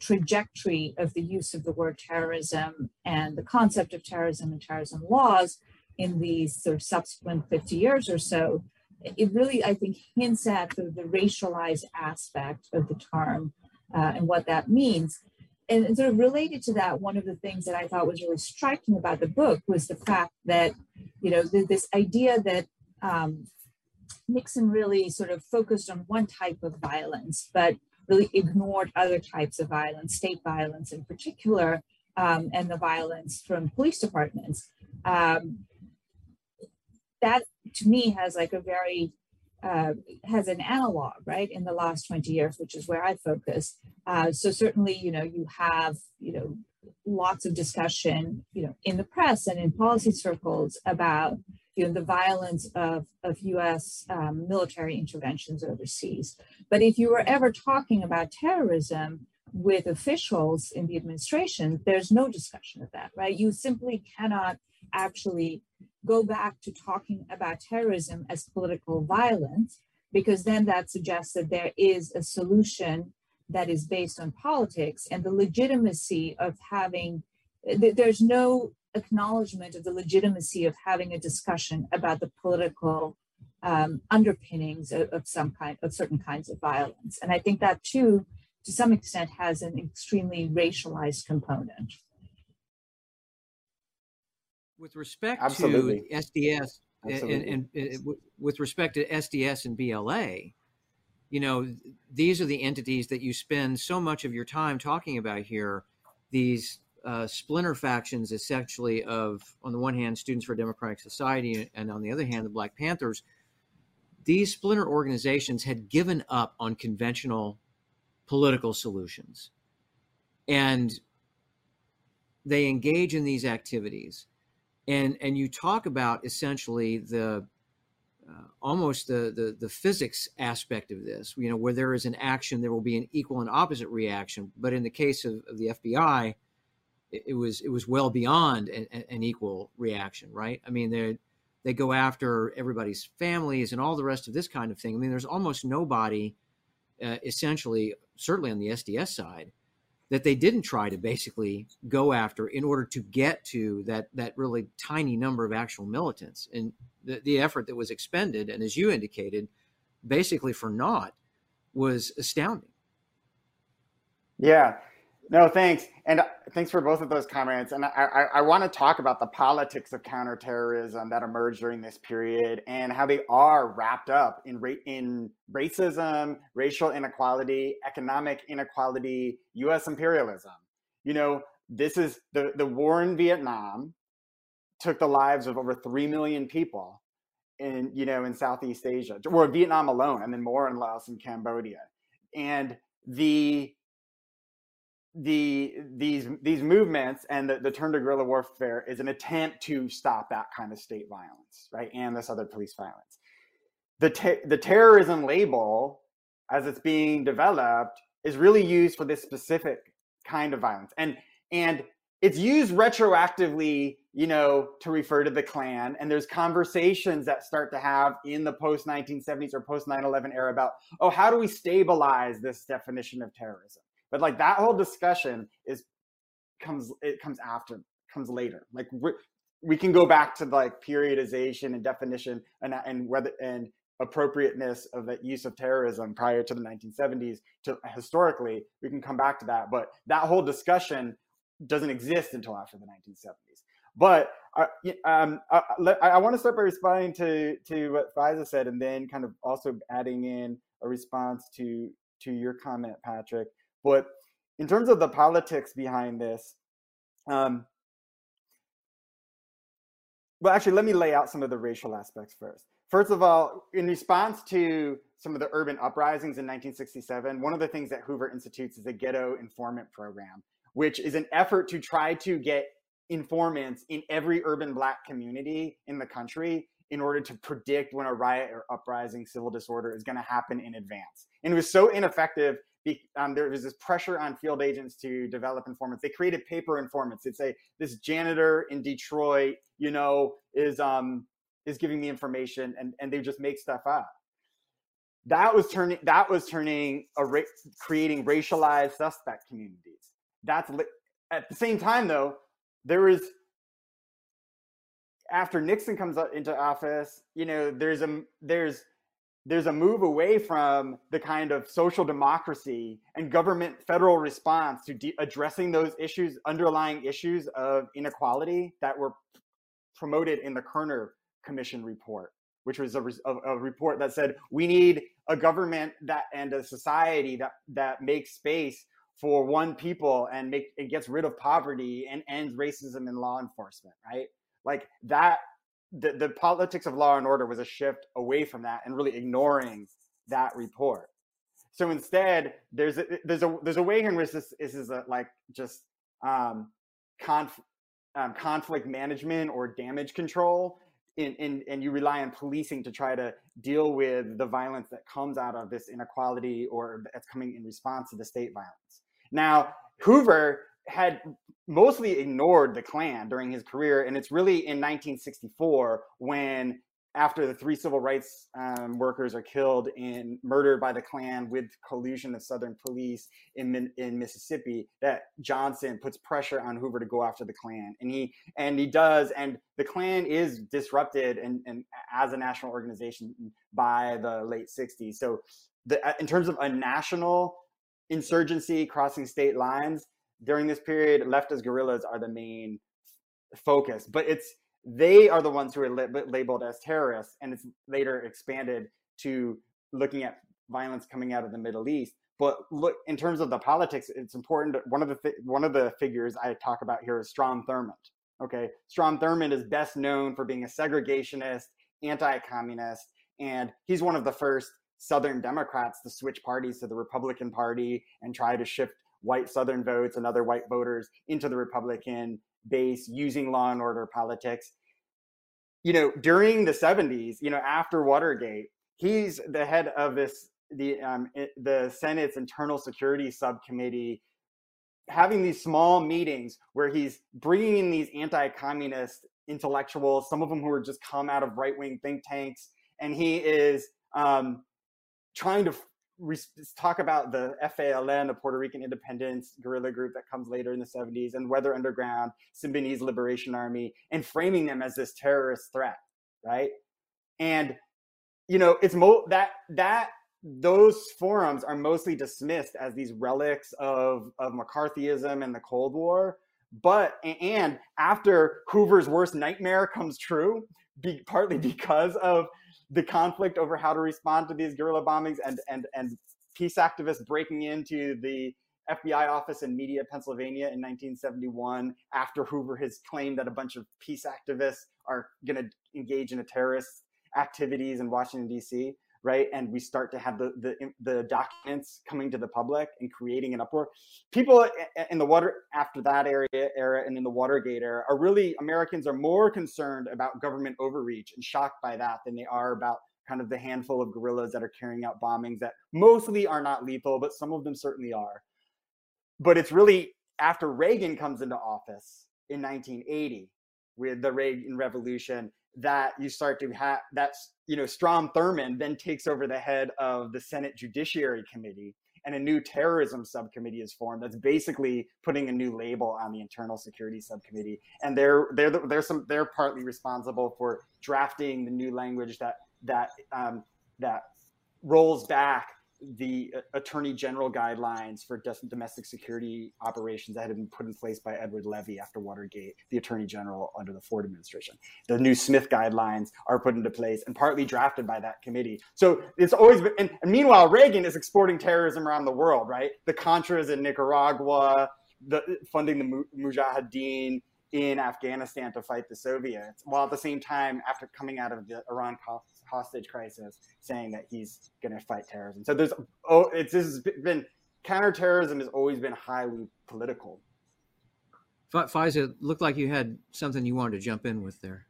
trajectory of the use of the word terrorism and the concept of terrorism and terrorism laws in these sort of subsequent 50 years or so, it really, I think, hints at the, the racialized aspect of the term uh, and what that means. And, and sort of related to that, one of the things that I thought was really striking about the book was the fact that, you know, th- this idea that um, Nixon really sort of focused on one type of violence, but really ignored other types of violence, state violence in particular, um, and the violence from police departments. Um, that to me has like a very uh, has an analog, right, in the last 20 years, which is where I focus. Uh, so certainly, you know, you have, you know, lots of discussion, you know, in the press and in policy circles about, you know, the violence of, of U.S. Um, military interventions overseas. But if you were ever talking about terrorism with officials in the administration, there's no discussion of that, right? You simply cannot actually go back to talking about terrorism as political violence, because then that suggests that there is a solution that is based on politics and the legitimacy of having, there's no acknowledgement of the legitimacy of having a discussion about the political um, underpinnings of, of some kind of certain kinds of violence. And I think that too, to some extent, has an extremely racialized component with respect Absolutely. to SDS and, and, and, with respect to SDS and BLA, you know, these are the entities that you spend so much of your time talking about here. These uh, splinter factions, essentially, of on the one hand, Students for Democratic Society, and on the other hand, the Black Panthers. These splinter organizations had given up on conventional political solutions, and they engage in these activities and and you talk about essentially the uh, almost the, the the physics aspect of this you know where there is an action there will be an equal and opposite reaction. But in the case of, of the fbi it, it, was it was well beyond an, an equal reaction right? I mean they they go after everybody's families and all the rest of this kind of thing. I mean there's almost nobody uh, essentially certainly on the sds side that they didn't try to basically go after in order to get to that that really tiny number of actual militants. And the, the effort that was expended and as you indicated basically for naught was astounding. Yeah no, thanks. And uh, thanks for both of those comments. And I, I, I want to talk about the politics of counterterrorism that emerged during this period and how they are wrapped up in, ra- in racism, racial inequality, economic inequality, US imperialism. You know, this is the, the war in Vietnam took the lives of over 3 million people in, you know, in Southeast Asia, or Vietnam alone, and then more in Laos and Cambodia. And the the these these movements and the, the turn to guerrilla warfare is an attempt to stop that kind of state violence, right, and this other police violence. The te- the terrorism label, as it's being developed, is really used for this specific kind of violence, and and it's used retroactively, you know, to refer to the Klan. And there's conversations that start to have in the post 1970s or post 9 11 era about, oh, how do we stabilize this definition of terrorism? But like that whole discussion is comes it comes after comes later. Like we can go back to like periodization and definition and and whether and appropriateness of the use of terrorism prior to the 1970s to historically we can come back to that. But that whole discussion doesn't exist until after the 1970s but uh, um, I, I, I want to start by responding to to what Faiza said and then kind of also adding in a response to to your comment Patrick but in terms of the politics behind this, um, well, actually, let me lay out some of the racial aspects first. First of all, in response to some of the urban uprisings in 1967, one of the things that Hoover institutes is a ghetto informant program, which is an effort to try to get informants in every urban black community in the country in order to predict when a riot or uprising civil disorder is going to happen in advance. And it was so ineffective um, there was this pressure on field agents to develop informants. They created paper informants. They'd say this janitor in Detroit, you know, is um, is giving me information, and and they just make stuff up. That was turning that was turning a ra- creating racialized suspect communities. That's li- at the same time though there is after Nixon comes into office, you know, there's a there's there's a move away from the kind of social democracy and government federal response to de- addressing those issues, underlying issues of inequality that were promoted in the Kerner Commission report, which was a, a, a report that said we need a government that and a society that that makes space for one people and make it gets rid of poverty and ends racism in law enforcement, right? Like that the, the politics of law and order was a shift away from that and really ignoring that report. So instead, there's a, there's a there's a way in which this, this is a, like just um, conf, um, conflict management or damage control, in, in, and you rely on policing to try to deal with the violence that comes out of this inequality or that's coming in response to the state violence. Now, Hoover had mostly ignored the Klan during his career, and it's really in 1964 when, after the three civil rights um, workers are killed and murdered by the Klan with collusion of Southern police in in Mississippi, that Johnson puts pressure on Hoover to go after the Klan, and he and he does, and the Klan is disrupted and, and as a national organization by the late 60s. So, the, in terms of a national insurgency crossing state lines during this period, leftist guerrillas are the main focus, but it's they are the ones who are labeled as terrorists, and it's later expanded to looking at violence coming out of the Middle East. But look, in terms of the politics, it's important. one of the th- one of the figures I talk about here is Strom Thurmond. Okay, Strom Thurmond is best known for being a segregationist, anti-communist, and he's one of the first Southern Democrats to switch parties to the Republican Party and try to shift white Southern votes and other white voters into the Republican base using law and order politics. You know, during the 70s, you know, after Watergate, he's the head of this the um, the Senate's Internal Security Subcommittee, having these small meetings where he's bringing in these anti-communist intellectuals, some of them who are just come out of right-wing think tanks, and he is um, trying to talk about the FALN, the Puerto Rican independence guerrilla group that comes later in the 70s, and Weather Underground, Symbionese Liberation Army, and framing them as this terrorist threat, right? And you know, it's mo that that those forums are mostly dismissed as these relics of of McCarthyism and the Cold War. But and after Hoover's worst nightmare comes true, be, partly because of the conflict over how to respond to these guerrilla bombings and and and peace activists breaking into the FBI office in Media, Pennsylvania in 1971 after Hoover has claimed that a bunch of peace activists are going to engage in a terrorist activities in Washington D.C right? And we start to have the, the, the documents coming to the public and creating an uproar. People in the water after that area era and in the Watergate era are really Americans are more concerned about government overreach and shocked by that than they are about kind of the handful of guerrillas that are carrying out bombings that mostly are not lethal, but some of them certainly are. But it's really after Reagan comes into office in 1980 with the Reagan Revolution that you start to have that's you know Strom Thurmond then takes over the head of the Senate Judiciary Committee and a new terrorism subcommittee is formed that's basically putting a new label on the internal security subcommittee. And they're they're they're some they're partly responsible for drafting the new language that that um, that rolls back the uh, attorney general guidelines for domestic security operations that had been put in place by Edward Levi after Watergate, the attorney general under the Ford administration. The new Smith guidelines are put into place and partly drafted by that committee. So it's always been, and, meanwhile, Reagan is exporting terrorism around the world, right? The Contras in Nicaragua, the funding the Mujahideen in Afghanistan to fight the Soviets, while at the same time, after coming out of the Iran hostage crisis, saying that he's going to fight terrorism. So there's oh, it's this has been counterterrorism has always been highly political. Faiza, looked like you had something you wanted to jump in with there.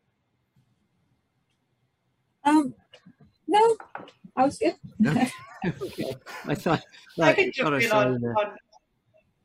Um, no, I was good. okay. I thought, I could jump in on, on,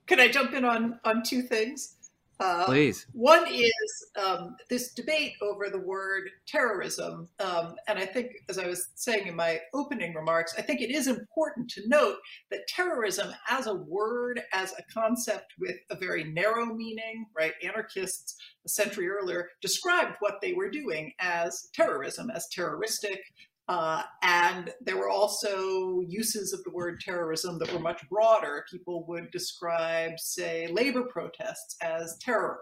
Can I jump in on on two things? Uh, Please. One is um, this debate over the word terrorism. Um, and I think, as I was saying in my opening remarks, I think it is important to note that terrorism as a word, as a concept with a very narrow meaning, right? Anarchists a century earlier described what they were doing as terrorism, as terroristic, uh, and there were also uses of the word terrorism that were much broader. People would describe, say, labor protests as terror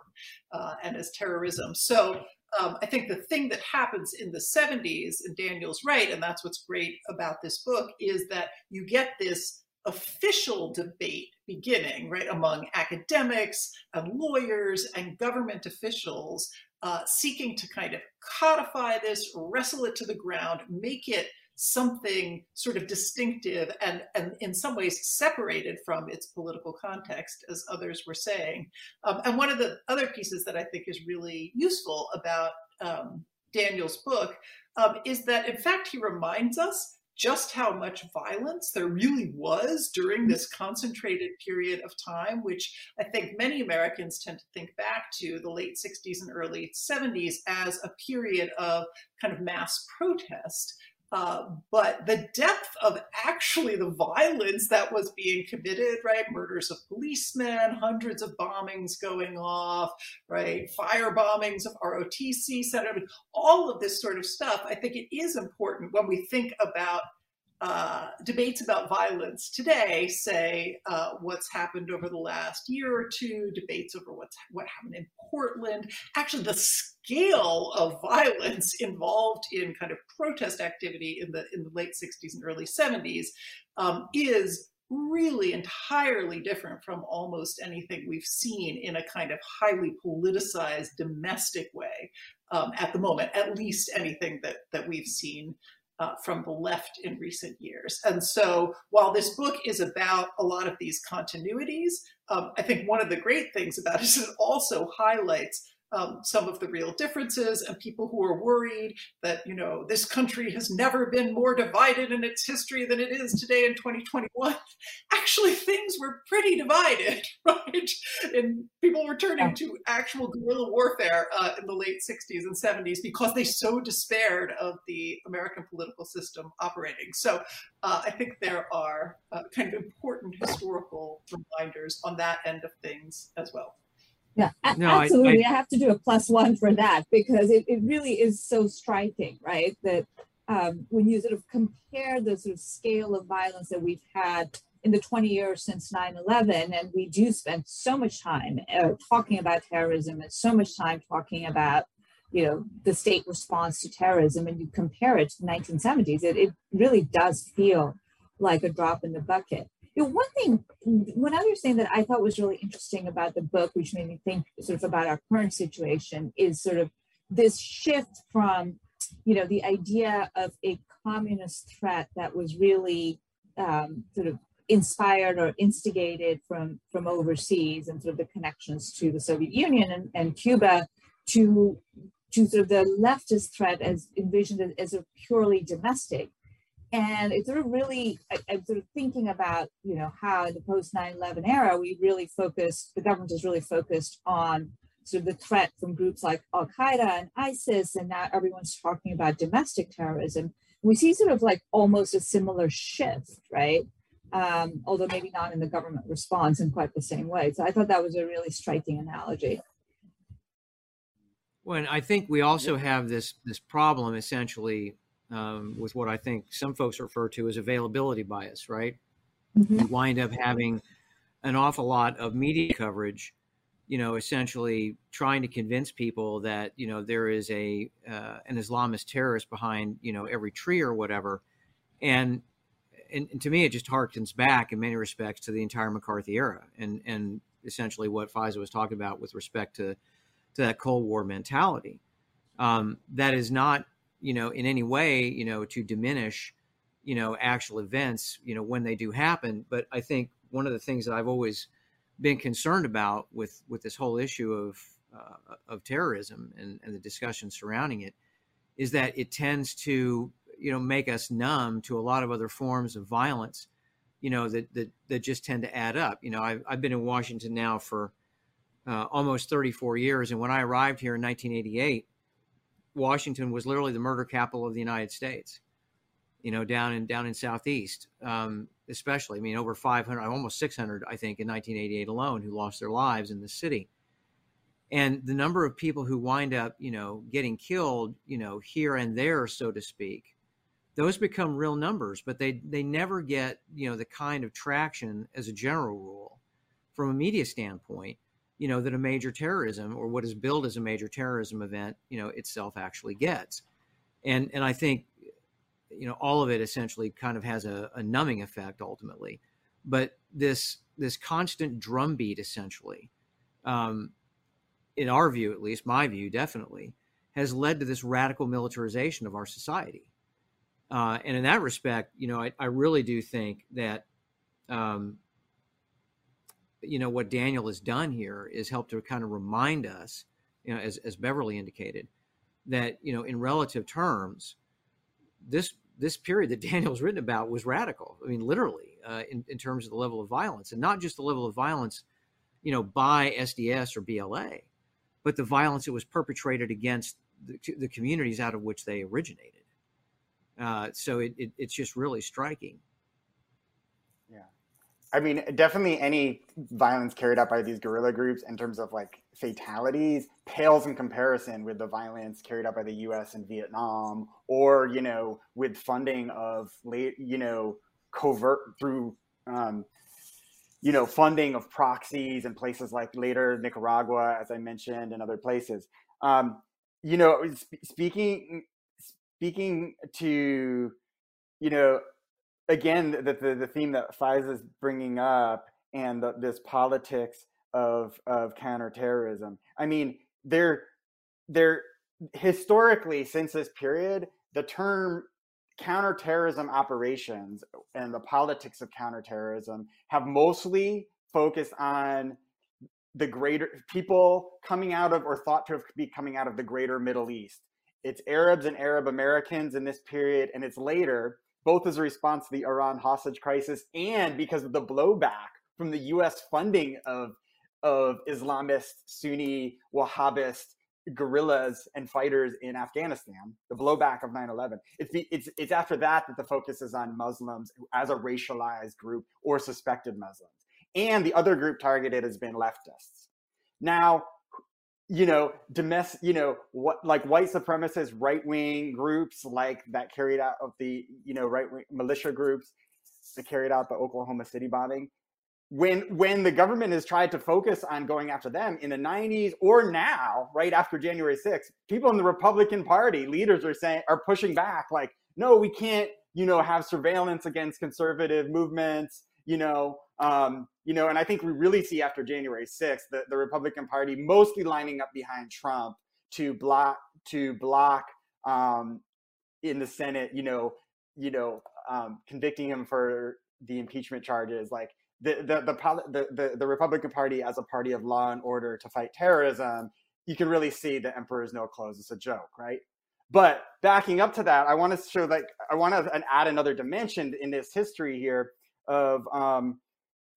uh, and as terrorism. So um, I think the thing that happens in the 70s, and Daniel's right, and that's what's great about this book, is that you get this official debate beginning, right, among academics and lawyers and government officials uh, seeking to kind of codify this, wrestle it to the ground, make it something sort of distinctive and, and in some ways separated from its political context, as others were saying. Um, and one of the other pieces that I think is really useful about um, Daniel's book um, is that, in fact, he reminds us just how much violence there really was during this concentrated period of time, which I think many Americans tend to think back to the late 60s and early 70s as a period of kind of mass protest. Uh, but the depth of actually the violence that was being committed, right? Murders of policemen, hundreds of bombings going off, right? Fire bombings of ROTC center, all of this sort of stuff. I think it is important when we think about uh, debates about violence today say uh, what's happened over the last year or two, debates over what's what happened in Portland. Actually, the scale of violence involved in kind of protest activity in the in the late 60s and early 70s um, is really entirely different from almost anything we've seen in a kind of highly politicized domestic way um, at the moment, at least anything that that we've seen uh, from the left in recent years. And so while this book is about a lot of these continuities, um, I think one of the great things about it is it also highlights um, some of the real differences and people who are worried that, you know, this country has never been more divided in its history than it is today in 2021. Actually, things were pretty divided, right? And people were turning to actual guerrilla warfare uh, in the late 60s and 70s because they so despaired of the American political system operating. So uh, I think there are uh, kind of important historical reminders on that end of things as well. Yeah, no, absolutely. I, I, I, have to do a plus one for that because it, it really is so striking, right? That um, when you sort of compare the sort of scale of violence that we've had in the 20 years since 9 11, and we do spend so much time uh, talking about terrorism and so much time talking about you know the state response to terrorism and you compare it to the 1970s it, it really does feel like a drop in the bucket you know, one thing, one other thing that I thought was really interesting about the book, which made me think sort of about our current situation, is sort of this shift from, you know, the idea of a communist threat that was really um, sort of inspired or instigated from from overseas and sort of the connections to the Soviet Union and, and Cuba to to sort of the leftist threat as envisioned as a purely domestic and it's sort of really I, am sort of thinking about you know how in the post 9-11 era we really focused the government is really focused on sort of the threat from groups like al-qaeda and isis and now everyone's talking about domestic terrorism. We see sort of like almost a similar shift right? Um, although maybe not in the government response in quite the same way. So i thought that was a really striking analogy. Well and i think we also have this this problem essentially um, with what I think some folks refer to as availability bias, right? Mm-hmm. You wind up having an awful lot of media coverage, you know, essentially trying to convince people that you know there is a uh, an Islamist terrorist behind you know every tree or whatever, and, and and to me it just harkens back in many respects to the entire McCarthy era and and essentially what Faiza was talking about with respect to to that Cold War mentality. Um, that is not you know, in any way, you know, to diminish, you know, actual events, you know, when they do happen. But I think one of the things that I've always been concerned about with with this whole issue of uh, of terrorism and, and the discussion surrounding it is that it tends to you know make us numb to a lot of other forms of violence you know that that, that just tend to add up you know I've, I've been in washington now for uh, almost 34 years. And when I arrived here in 1988, Washington was literally the murder capital of the United States. You know, down in down in southeast, um, especially. I mean, over 500, almost 600, I think, in 1988 alone, who lost their lives in the city. And the number of people who wind up, you know, getting killed, you know, here and there, so to speak, those become real numbers, but they they never get, you know, the kind of traction as a general rule from a media standpoint you know that a major terrorism or what is billed as a major terrorism event you know itself actually gets. And and i think you know all of it essentially kind of has a, a numbing effect ultimately. But this this constant drumbeat essentially um, in our view at least my view definitely has led to this radical militarization of our society. Uh, and in that respect you know i, I really do think that um, you know what Daniel has done here is help to kind of remind us, you know, as as Beverly indicated, that you know in relative terms, this this period that Daniel's written about was radical. I mean, literally, uh, in in terms of the level of violence, and not just the level of violence, you know, by SDS or BLA, but the violence that was perpetrated against the, the communities out of which they originated. Uh, so it, it, it's just really striking. I mean, definitely any violence carried out by these guerrilla groups in terms of like fatalities pales in comparison with the violence carried out by the U.S. in Vietnam, or you know, with funding of late, you know, covert through, um, you know, funding of proxies in places like later Nicaragua, as I mentioned, and other places. Um, you know, speaking speaking to, you know, again the, the, the theme that Faiza is bringing up and the, this politics of of counterterrorism. I mean, there there historically since this period, the term counterterrorism operations and the politics of counterterrorism have mostly focused on the greater people coming out of or thought to be coming out of the greater Middle East. It's Arabs and Arab Americans in this period, and it's later both as a response to the Iran hostage crisis and because of the blowback from the U.S. funding of of Islamist, Sunni, Wahhabist guerrillas and fighters in Afghanistan, the blowback of 9/11. It's it's it's after that that the focus is on Muslims as a racialized group or suspected Muslims, and the other group targeted has been leftists. Now, you know, domestic, you know, what like white supremacist right wing groups like that carried out of the, you know, right wing militia groups that carried out the Oklahoma City bombing. When when the government has tried to focus on going after them in the 90s or now, right after January 6th, people in the Republican Party leaders are saying are pushing back, like, no, we can't, you know, have surveillance against conservative movements, you know, um, you know, and I think we really see after January 6th the, the Republican Party mostly lining up behind Trump to block to block um, in the Senate, you know, you know, um, convicting him for the impeachment charges, like the the, the the the Republican Party as a party of law and order to fight terrorism. You can really see the emperor's no clothes. It's a joke, right? But backing up to that, I want to show like I want to add another dimension in this history here of um,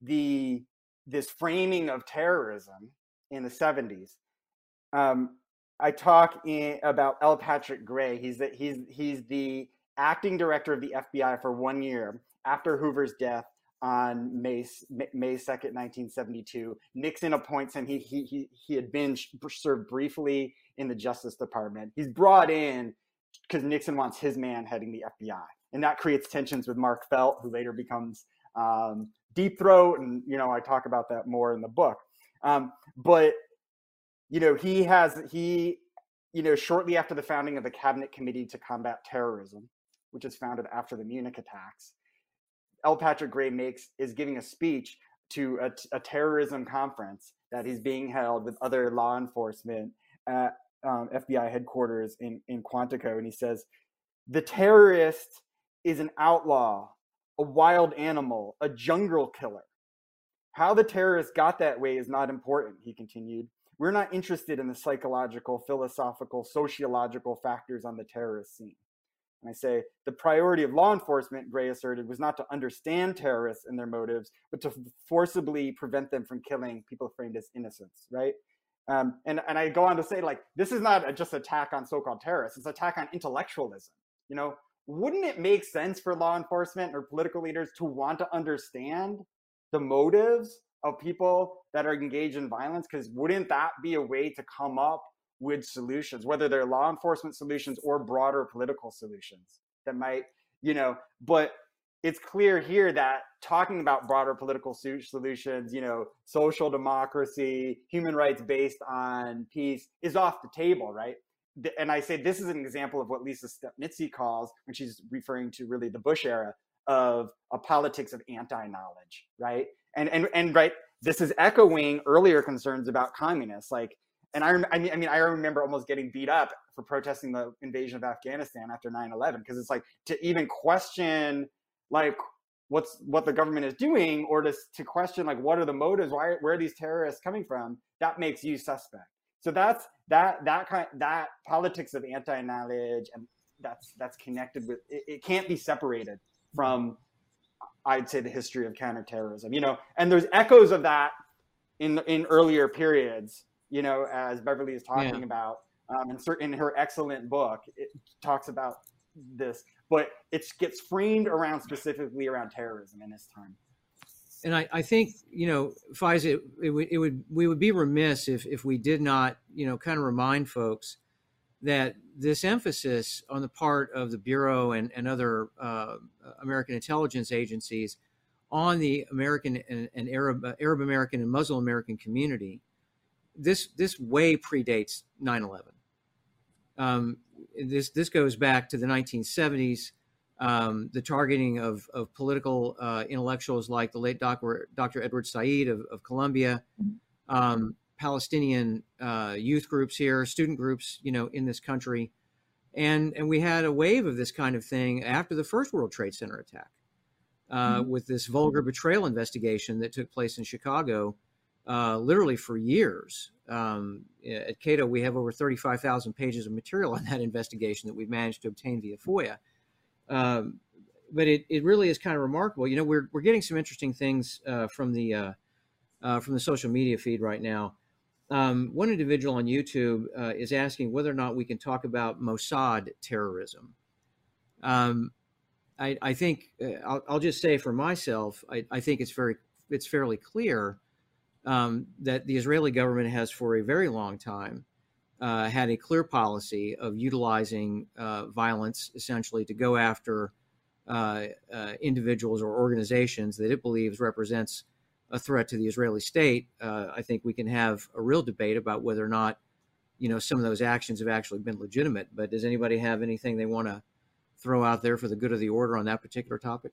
the this framing of terrorism in the 70s. Um, I talk in, about L. Patrick Gray. He's the, he's he's the acting director of the FBI for one year after Hoover's death on May May second, nineteen seventy two. Nixon appoints him. He he he he had been served briefly in the Justice Department. He's brought in because Nixon wants his man heading the FBI, and that creates tensions with Mark Felt, who later becomes um, Deep Throat, and you know I talk about that more in the book. Um, but you know he has he you know shortly after the founding of the Cabinet Committee to Combat Terrorism, which is founded after the Munich attacks, L. Patrick Gray makes is giving a speech to a, a terrorism conference that is being held with other law enforcement at um, FBI headquarters in in Quantico, and he says the terrorist is an outlaw a wild animal, a jungle killer. How the terrorists got that way is not important, he continued. We're not interested in the psychological, philosophical, sociological factors on the terrorist scene. And I say the priority of law enforcement, Gray asserted, was not to understand terrorists and their motives, but to forcibly prevent them from killing people framed as innocents, right? Um, and, and I go on to say, like, this is not a, just attack on so-called terrorists, it's an attack on intellectualism. You know, wouldn't it make sense for law enforcement or political leaders to want to understand the motives of people that are engaged in violence? Because wouldn't that be a way to come up with solutions, whether they're law enforcement solutions or broader political solutions that might, you know, but it's clear here that talking about broader political solutions, you know, social democracy, human rights based on peace is off the table, right? And I say this is an example of what Lisa Stampnitzky calls, when she's referring to really the Bush era, of a politics of anti-knowledge, right? And and and right, this is echoing earlier concerns about communists, like and I, I mean, I mean, I remember almost getting beat up for protesting the invasion of Afghanistan after 9/11 because it's like to even question like what's what the government is doing or to to question like what are the motives why where are these terrorists coming from that makes you suspect so that's that that kind that politics of anti-knowledge and that's that's connected with it, it can't be separated from i'd say the history of counterterrorism you know and there's echoes of that in in earlier periods you know, as Beverly is talking yeah. about. Um, and in her excellent book, it talks about this, but it gets framed around specifically around terrorism in this time. And I, I think, you know, Faiza, it, it, would, it would, we would be remiss if, if we did not, you know, kind of remind folks that this emphasis on the part of the Bureau and, and other uh, American intelligence agencies on the American and, and Arab, uh, Arab American and Muslim American community this this way predates 9/11. Um, this this goes back to the 1970s. Um, the targeting of, of political uh, intellectuals like the late Dr. Dr. Edward Said of, of Columbia, um, Palestinian uh, youth groups here, student groups, you know, in this country, and and we had a wave of this kind of thing after the first World Trade Center attack, uh, mm-hmm. with this vulgar betrayal investigation that took place in Chicago uh, literally for years. Um, at Cato, we have over 35,000 pages of material on that investigation that we've managed to obtain via FOIA. Um, but it, it really is kind of remarkable. You know, we're, we're getting some interesting things uh, from the uh, uh, from the social media feed right now. Um, one individual on YouTube uh, is asking whether or not we can talk about Mossad terrorism. Um, I, I, think uh, I'll, I'll, just say for myself, I, I think it's very it's fairly clear um, that the Israeli government has for a very long time uh, had a clear policy of utilizing uh, violence essentially to go after uh, uh individuals or organizations that it believes represents a threat to the Israeli state. I think we can have a real debate about whether or not you know some of those actions have actually been legitimate. But does anybody have anything they want to throw out there for the good of the order on that particular topic?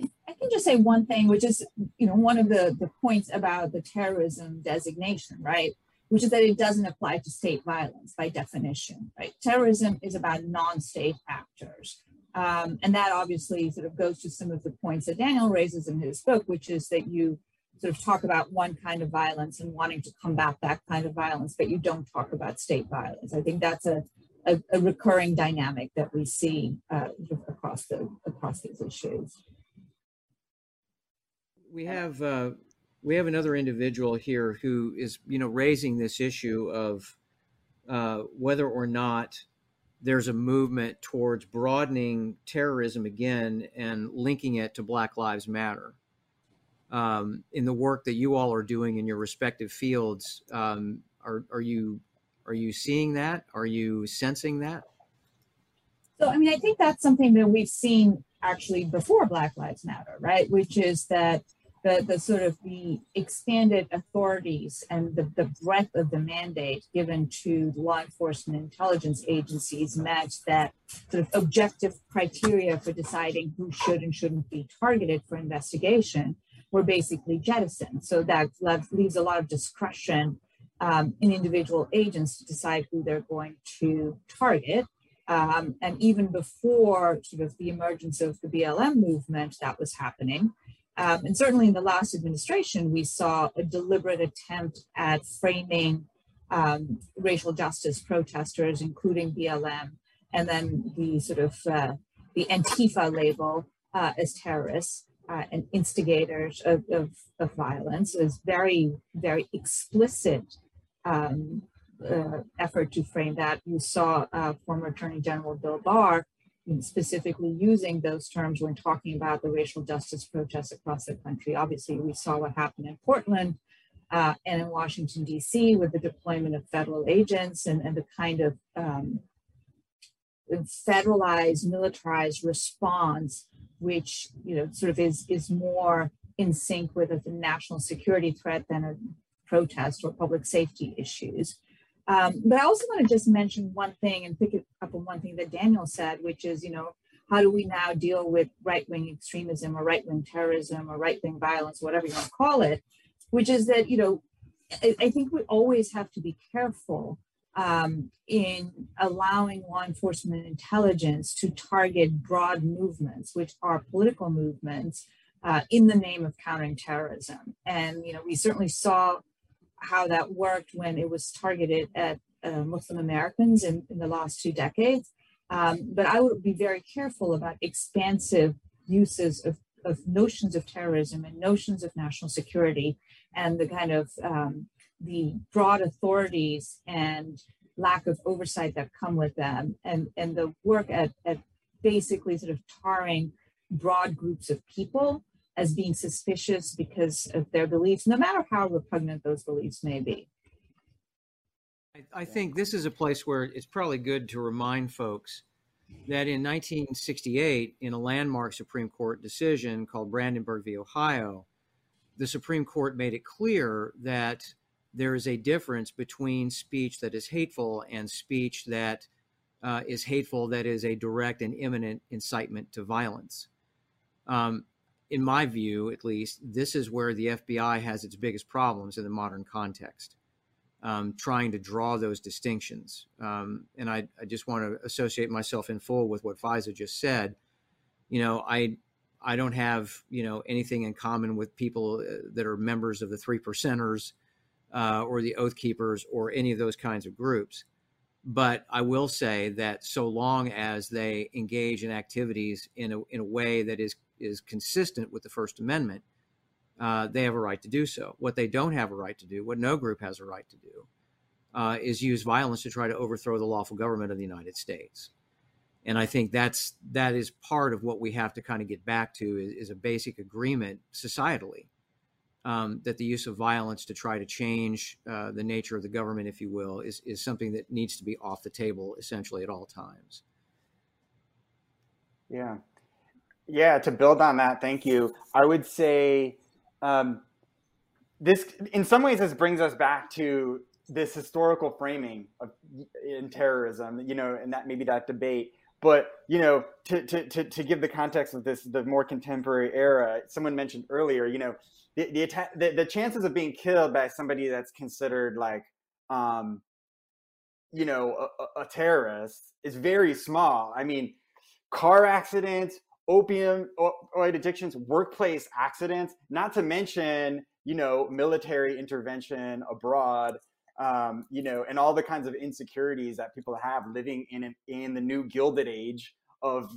I can just say one thing, which is, you know, one of the, the points about the terrorism designation, right? Which is that it doesn't apply to state violence by definition, right? Terrorism is about non-state actors. Um, and that obviously sort of goes to some of the points that Daniel raises in his book, which is that you sort of talk about one kind of violence and wanting to combat that kind of violence, but you don't talk about state violence. I think that's a, a, a recurring dynamic that we see uh, across the across these issues we have uh, we have another individual here who is you know raising this issue of uh, whether or not there's a movement towards broadening terrorism again and linking it to Black Lives Matter. Um, in the work that you all are doing in your respective fields, um, are, are you are you seeing that? Are you sensing that? So, I mean, I think that's something that we've seen actually before Black Lives Matter, right? Which is that the, the sort of the expanded authorities and the, the breadth of the mandate given to law enforcement intelligence agencies meant that sort of objective criteria for deciding who should and shouldn't be targeted for investigation were basically jettisoned. So that leaves a lot of discretion um, in individual agents to decide who they're going to target. Um, and even before sort of the emergence of the BLM movement that was happening, um, and certainly in the last administration, we saw a deliberate attempt at framing um, racial justice protesters, including BLM, and then the sort of uh, the Antifa label uh, as terrorists uh, and instigators of, of, of, violence is very, very explicit um, uh, effort to frame that. You saw uh, former Attorney General Bill Barr specifically using those terms when talking about the racial justice protests across the country. Obviously, we saw what happened in Portland uh, and in Washington, D.C., with the deployment of federal agents and, and the kind of um, federalized, militarized response, which you know sort of is is more in sync with a national security threat than a protest or public safety issues. Um, but I also want to just mention one thing and pick up on one thing that Daniel said, which is, you know, how do we now deal with right wing extremism or right wing terrorism or right wing violence, whatever you want to call it, which is that, you know, I, I think we always have to be careful um, in allowing law enforcement intelligence to target broad movements, which are political movements, uh, in the name of countering terrorism. And you know, we certainly saw how that worked when it was targeted at uh, Muslim Americans in, in, the last two decades. Um, but I would be very careful about expansive uses of, of, notions of terrorism and notions of national security and the kind of um, the broad authorities and lack of oversight that come with them and, and the work at, at basically sort of tarring broad groups of people as being suspicious because of their beliefs, no matter how repugnant those beliefs may be. I think this is a place where it's probably good to remind folks that in 1968, in a landmark Supreme Court decision called Brandenburg v. Ohio, the Supreme Court made it clear that there is a difference between speech that is hateful and speech that uh, is hateful that is a direct and imminent incitement to violence. Um, in my view, at least, this is where the FBI has its biggest problems in the modern context, um, trying to draw those distinctions. Um, and I, I, just want to associate myself in full with what Faiza just said. You know, I I don't have you know anything in common with people uh, that are members of the three percenters uh, or the Oath Keepers or any of those kinds of groups. But I will say that so long as they engage in activities in a, in a way that is is consistent with the First Amendment, uh, they have a right to do so. What they don't have a right to do, what no group has a right to do, uh, is use violence to try to overthrow the lawful government of the United States. And I think that's that is part of what we have to kind of get back to is, is a basic agreement societally um, that the use of violence to try to change uh, the nature of the government, if you will, is is something that needs to be off the table essentially at all times. Yeah, yeah, to build on that, thank you. I would say um, this, in some ways, this brings us back to this historical framing of in terrorism. You know, and that maybe that debate. But you know, to, to, to, to give the context of this, the more contemporary era, someone mentioned earlier, you know, the the, the, the chances of being killed by somebody that's considered like, um, you know, a, a terrorist is very small. I mean, car accidents, opioid addictions, workplace accidents, not to mention, you know, military intervention abroad, um, you know, and all the kinds of insecurities that people have living in an, in the new gilded age of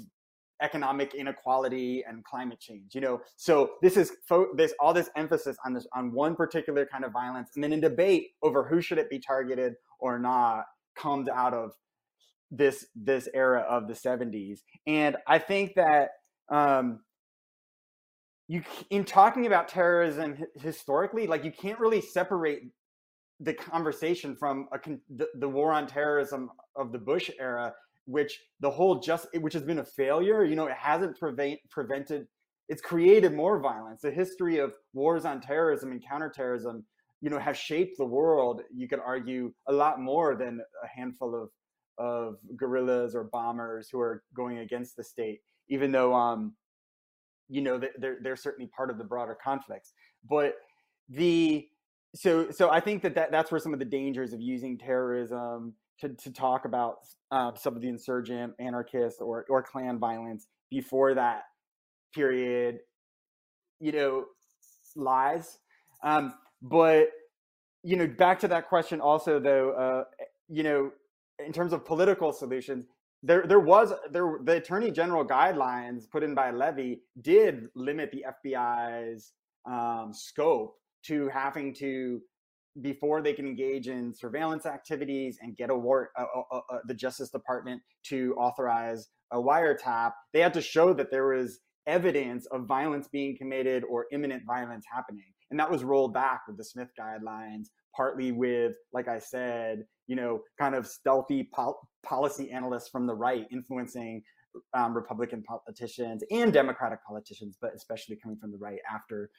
economic inequality and climate change you know? So this is fo- this all this emphasis on this on one particular kind of violence and then a debate over who should it be targeted or not comes out of this this era of the 70s and i think that um you in talking about terrorism historically like you can't really separate the conversation from a the, the war on terrorism of the bush era which the whole just which has been a failure you know it hasn't prevent prevented it's created more violence. The history of wars on terrorism and counterterrorism you know have shaped the world you could argue a lot more than a handful of of guerrillas or bombers who are going against the state, even though um, you know they're they're certainly part of the broader conflicts. But the so so I think that, that that's where some of the dangers of using terrorism to, to talk about uh, some of the insurgent, anarchist, or or Klan violence before that period, you know, lies. Um, but you know, back to that question also though, uh, you know, in terms of political solutions, there there was there the attorney general guidelines put in by Levi did limit the FBI's um, scope to having to before they can engage in surveillance activities and get a warrant, uh, uh, uh, the Justice Department to authorize a wiretap, they had to show that there was evidence of violence being committed or imminent violence happening. And that was rolled back with the Smith guidelines, partly with, like I said, you know, kind of stealthy pol- policy analysts from the right influencing um, Republican politicians and Democratic politicians, but especially coming from the right after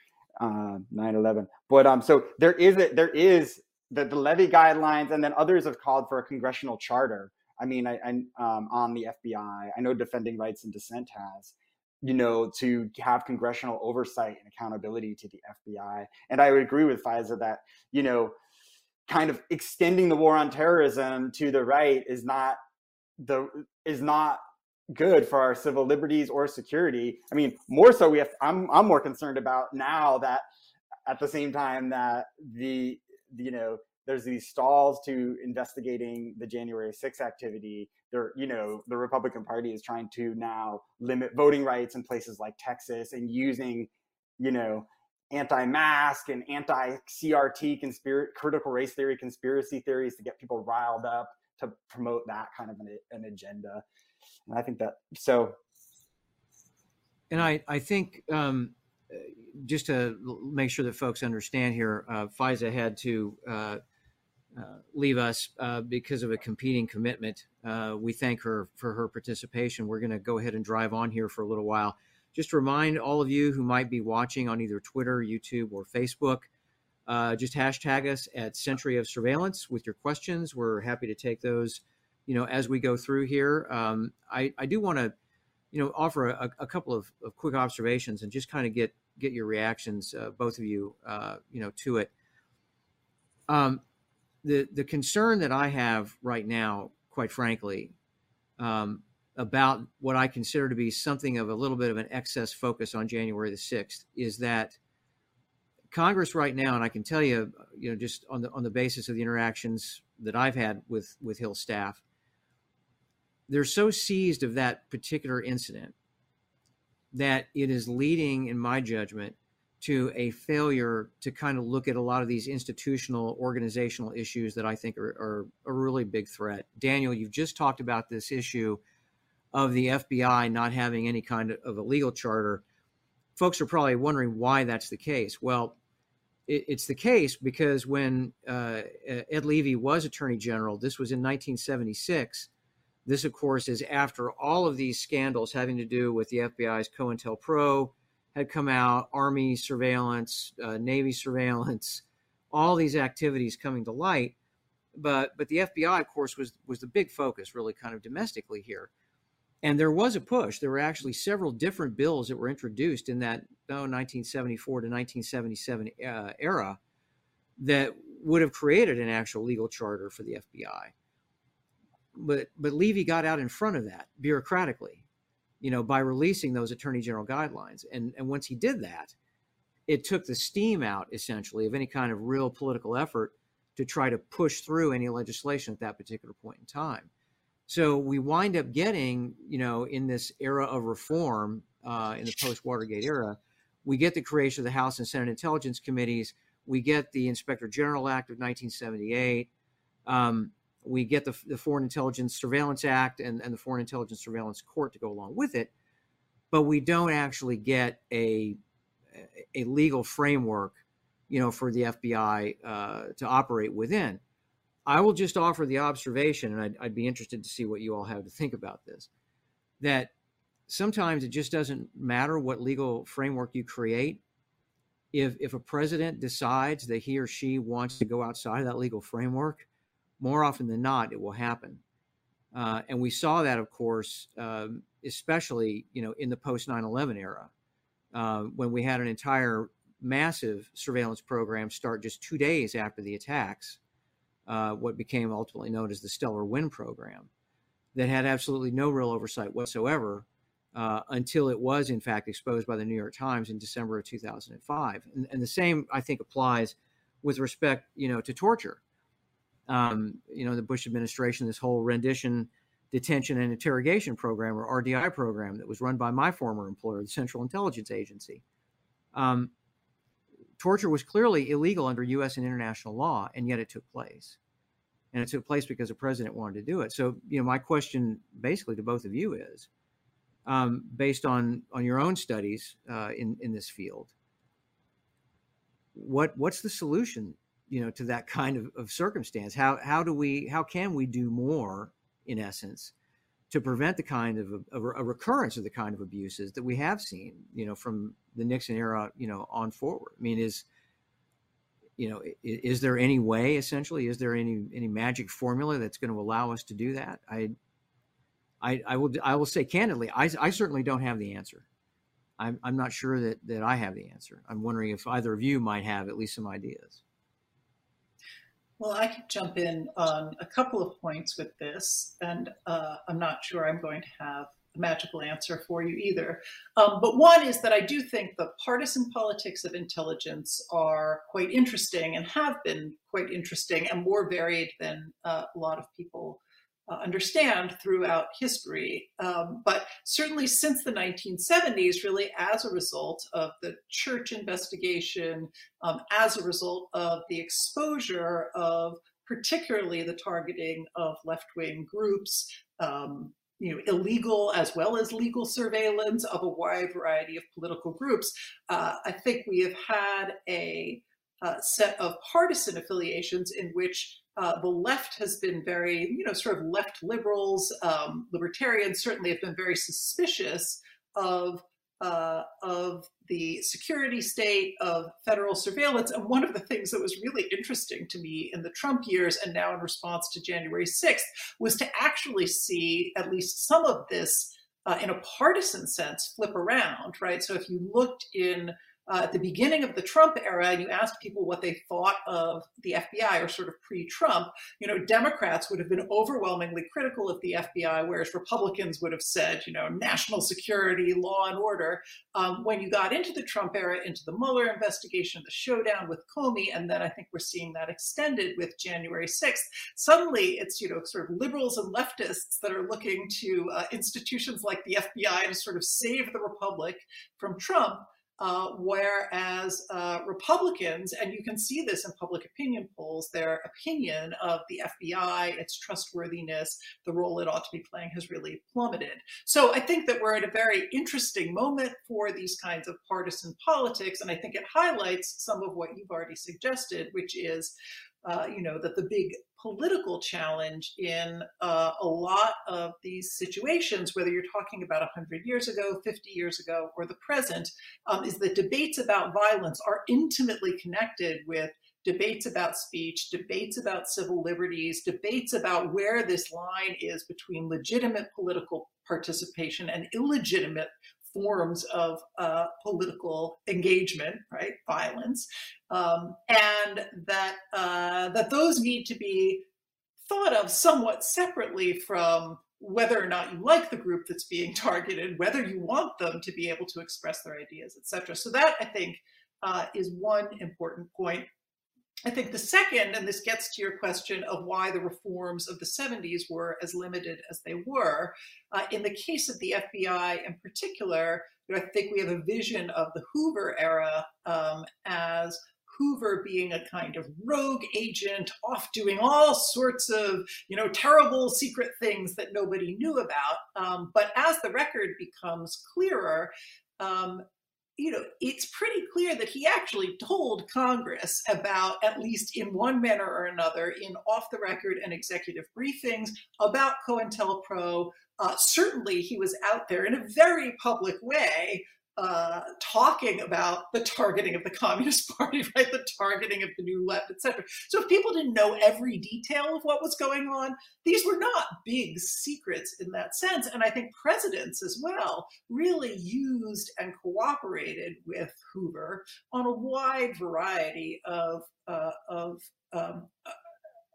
uh, 9/11. But um, so there is a, there is the, the Levi guidelines, and then others have called for a congressional charter. I mean, I, I um, on the FBI, I know Defending Rights and Dissent has, you know, to have congressional oversight and accountability to the FBI. And I would agree with Faiza that you know, kind of extending the war on terrorism to the right is not the is not good for our civil liberties or security. I mean, more so, we have. I'm I'm more concerned about now that at the same time that the you know there's these stalls to investigating the January 6th activity. There, you know, the Republican Party is trying to now limit voting rights in places like Texas and using, you know, anti-mask and anti-CRT conspiracy, critical race theory conspiracy theories to get people riled up to promote that kind of an, an agenda. And I think that so. And I, I think um, just to make sure that folks understand here, uh, Faiza had to uh, uh, leave us uh, because of a competing commitment. Uh, we thank her for her participation. We're going to go ahead and drive on here for a little while. Just remind all of you who might be watching on either Twitter, YouTube, or Facebook, uh, just hashtag us at Century of Surveillance with your questions. We're happy to take those you know, as we go through here, um, I, I do want to, you know, offer a, a couple of, of, quick observations and just kind of get get your reactions, uh, both of you, uh, you know, to it. Um, the the concern that I have right now, quite frankly, um, about what I consider to be something of a little bit of an excess focus on January the sixth is that Congress right now, and I can tell you, you know, just on the on the basis of the interactions that I've had with with Hill staff, they're so seized of that particular incident that it is leading, in my judgment, to a failure to kind of look at a lot of these institutional, organizational issues that I think are, are a really big threat. Daniel, you've just talked about this issue of the FBI not having any kind of a legal charter. Folks are probably wondering why that's the case. Well, it, it's the case because when uh, Ed Levi was Attorney General, this was in 1976 this, of course, is after all of these scandals having to do with the FBI's COINTELPRO had come out, Army surveillance, uh, Navy surveillance, all these activities coming to light. But but the FBI, of course, was was the big focus, really, kind of domestically here. And there was a push. There were actually several different bills that were introduced in that oh, 1974 to 1977 uh, era that would have created an actual legal charter for the FBI but but Levi got out in front of that bureaucratically, you know, by releasing those attorney general guidelines. And and once he did that, it took the steam out essentially of any kind of real political effort to try to push through any legislation at that particular point in time. So we wind up getting, you know, in this era of reform, uh, in the post Watergate era, we get the creation of the House and Senate Intelligence Committees. We get the Inspector General Act of 1978. Um, we get the, the Foreign Intelligence Surveillance Act and, and the Foreign Intelligence Surveillance Court to go along with it, but we don't actually get a a legal framework, you know, for the FBI uh, to operate within. I will just offer the observation, and I'd, I'd be interested to see what you all have to think about this. That sometimes it just doesn't matter what legal framework you create. If if a president decides that he or she wants to go outside of that legal framework, more often than not, it will happen. Uh, and we saw that, of course, um, especially you know in the post 9/11 era, uh, when we had an entire massive surveillance program start just two days after the attacks, uh, what became ultimately known as the Stellar Wind program, that had absolutely no real oversight whatsoever uh, until it was in fact exposed by the New York Times in December of 2005. And, and the same, I think, applies with respect, you know, to torture um, you know, the Bush administration, this whole rendition detention and interrogation program or RDI program that was run by my former employer, the Central Intelligence Agency. Um, torture was clearly illegal under U.S. and international law, and yet it took place. And it took place because the president wanted to do it. So, you know, my question basically to both of you is, um, based on on your own studies uh, in in this field, what what's the solution, you know, to that kind of, of circumstance? How how do we how can we do more, in essence, to prevent the kind of a, a, recurrence of the kind of abuses that we have seen, you know, from the Nixon era, you know, on forward. I mean, is you know, is, is there any way, essentially, is there any any magic formula that's going to allow us to do that? I, I, I will I will say candidly, I, I certainly don't have the answer. I'm I'm not sure that that I have the answer. I'm wondering if either of you might have at least some ideas. Well, I could jump in on a couple of points with this, and uh, I'm not sure I'm going to have a magical answer for you either. Um, but one is that I do think the partisan politics of intelligence are quite interesting and have been quite interesting and more varied than uh, a lot of people uh, understand throughout history. Um, but certainly since the 1970s, really as a result of the Church investigation, um, as a result of the exposure of particularly the targeting of left wing groups. Um, you know, illegal as well as legal surveillance of a wide variety of political groups. Uh, I think we have had a, a set of partisan affiliations in which uh, the left has been very, you know, sort of left liberals, um, libertarians certainly have been very suspicious of uh, of the security state of federal surveillance. And one of the things that was really interesting to me in the Trump years and now in response to January 6th was to actually see at least some of this uh, in a partisan sense flip around, right? So if you looked in uh, at the beginning of the Trump era and you asked people what they thought of the FBI or sort of pre-Trump, you know, Democrats would have been overwhelmingly critical of the FBI, whereas Republicans would have said, you know, national security, law and order. Um, when you got into the Trump era, into the Mueller investigation, the showdown with Comey, and then I think we're seeing that extended with January 6th, suddenly it's, you know, sort of liberals and leftists that are looking to uh, institutions like the FBI to sort of save the republic from Trump. Uh, whereas uh, Republicans, and you can see this in public opinion polls, their opinion of the FBI, its trustworthiness, the role it ought to be playing has really plummeted. So I think that we're at a very interesting moment for these kinds of partisan politics, and I think it highlights some of what you've already suggested, which is uh, you know, that the big political challenge in uh, a lot of these situations, whether you're talking about 100 years ago, 50 years ago, or the present, um, is that debates about violence are intimately connected with debates about speech, debates about civil liberties, debates about where this line is between legitimate political participation and illegitimate forms of uh, political engagement, right, violence, um, and that uh, that those need to be thought of somewhat separately from whether or not you like the group that's being targeted, whether you want them to be able to express their ideas, etc. So that I think uh, is one important point. I think the second, and this gets to your question of why the reforms of the 70s were as limited as they were, uh, in the case of the FBI in particular, I think we have a vision of the Hoover era um, as Hoover being a kind of rogue agent off doing all sorts of, you know, terrible secret things that nobody knew about. Um, but as the record becomes clearer, um, you know, it's pretty clear that he actually told Congress about, at least in one manner or another, in off the record and executive briefings about COINTELPRO. Uh, certainly, he was out there in a very public way uh, talking about the targeting of the Communist Party, right? The targeting of the New Left, etc. So if people didn't know every detail of what was going on, these were not big secrets in that sense. And I think presidents as well really used and cooperated with Hoover on a wide variety of uh, of um,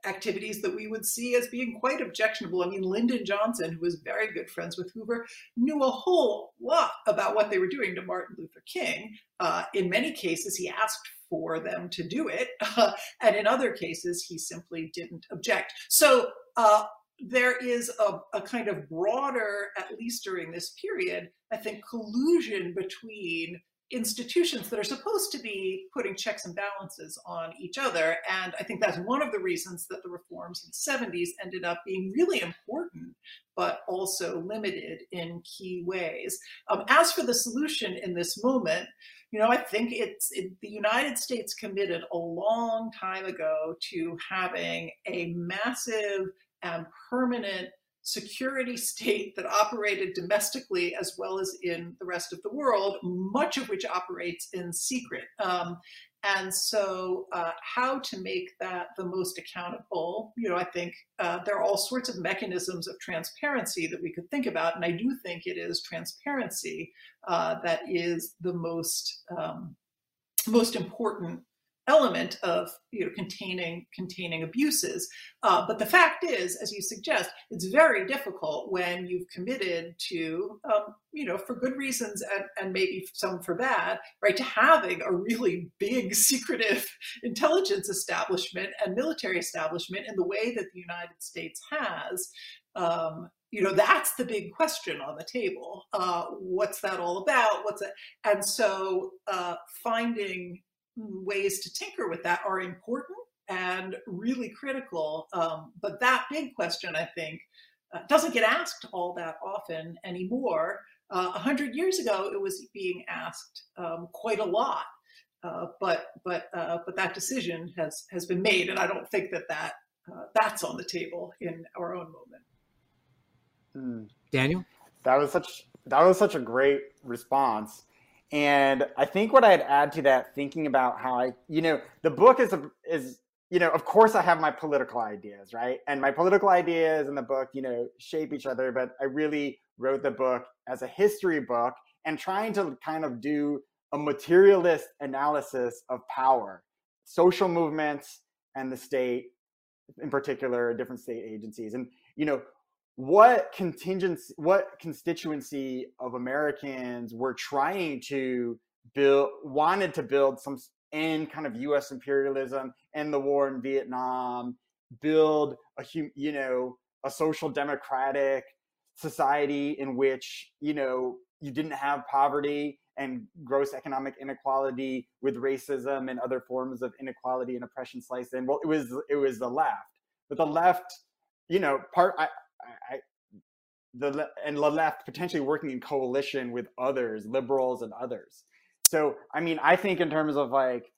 activities that we would see as being quite objectionable. I mean, Lyndon Johnson, who was very good friends with Hoover, knew a whole lot about what they were doing to Martin Luther King. Uh, in many cases, he asked for them to do it, uh, and in other cases, he simply didn't object. So, uh, there is a, a, kind of broader, at least during this period, I think, collusion between institutions that are supposed to be putting checks and balances on each other. And I think that's one of the reasons that the reforms in the 70s ended up being really important, but also limited in key ways. Um, as for the solution in this moment, you know, I think it's it, the United States committed a long time ago to having a massive and permanent security state that operated domestically as well as in the rest of the world, much of which operates in secret. Um, and so, uh, how to make that the most accountable? You know, I think uh, there are all sorts of mechanisms of transparency that we could think about, and I do think it is transparency uh, that is the most um, most important element of you know containing containing abuses. Uh, but the fact is as you suggest it's very difficult when you've committed to um, you know for good reasons and, and maybe some for bad right to having a really big secretive intelligence establishment and military establishment in the way that the united states has um, you know that's the big question on the table. Uh, what's that all about? What's it and so uh, finding ways to tinker with that are important and really critical. Um, but that big question, I think, uh, doesn't get asked all that often anymore. Uh, a uh, hundred years ago, it was being asked um, quite a lot, uh, but but uh, but that decision has has been made, and I don't think that that uh, that's on the table in our own moment. Mm. Daniel, that was such that was such a great response. And I think what I'd add to that, thinking about how I, you know, the book is a, is you know, of course I have my political ideas, right? And my political ideas in the book, you know, shape each other. But I really wrote the book as a history book and trying to kind of do a materialist analysis of power, social movements, and the state, in particular, different state agencies. And you know, what contingency, what constituency of Americans were trying to build, wanted to build some end kind of U.S. imperialism and the war in Vietnam, build a you know a social democratic society in which you know you didn't have poverty and gross economic inequality with racism and other forms of inequality and oppression sliced in. Well, it was it was the left, but the left, you know, part I, I, the and the left potentially working in coalition with others, liberals and others. So, I mean, I think in terms of like,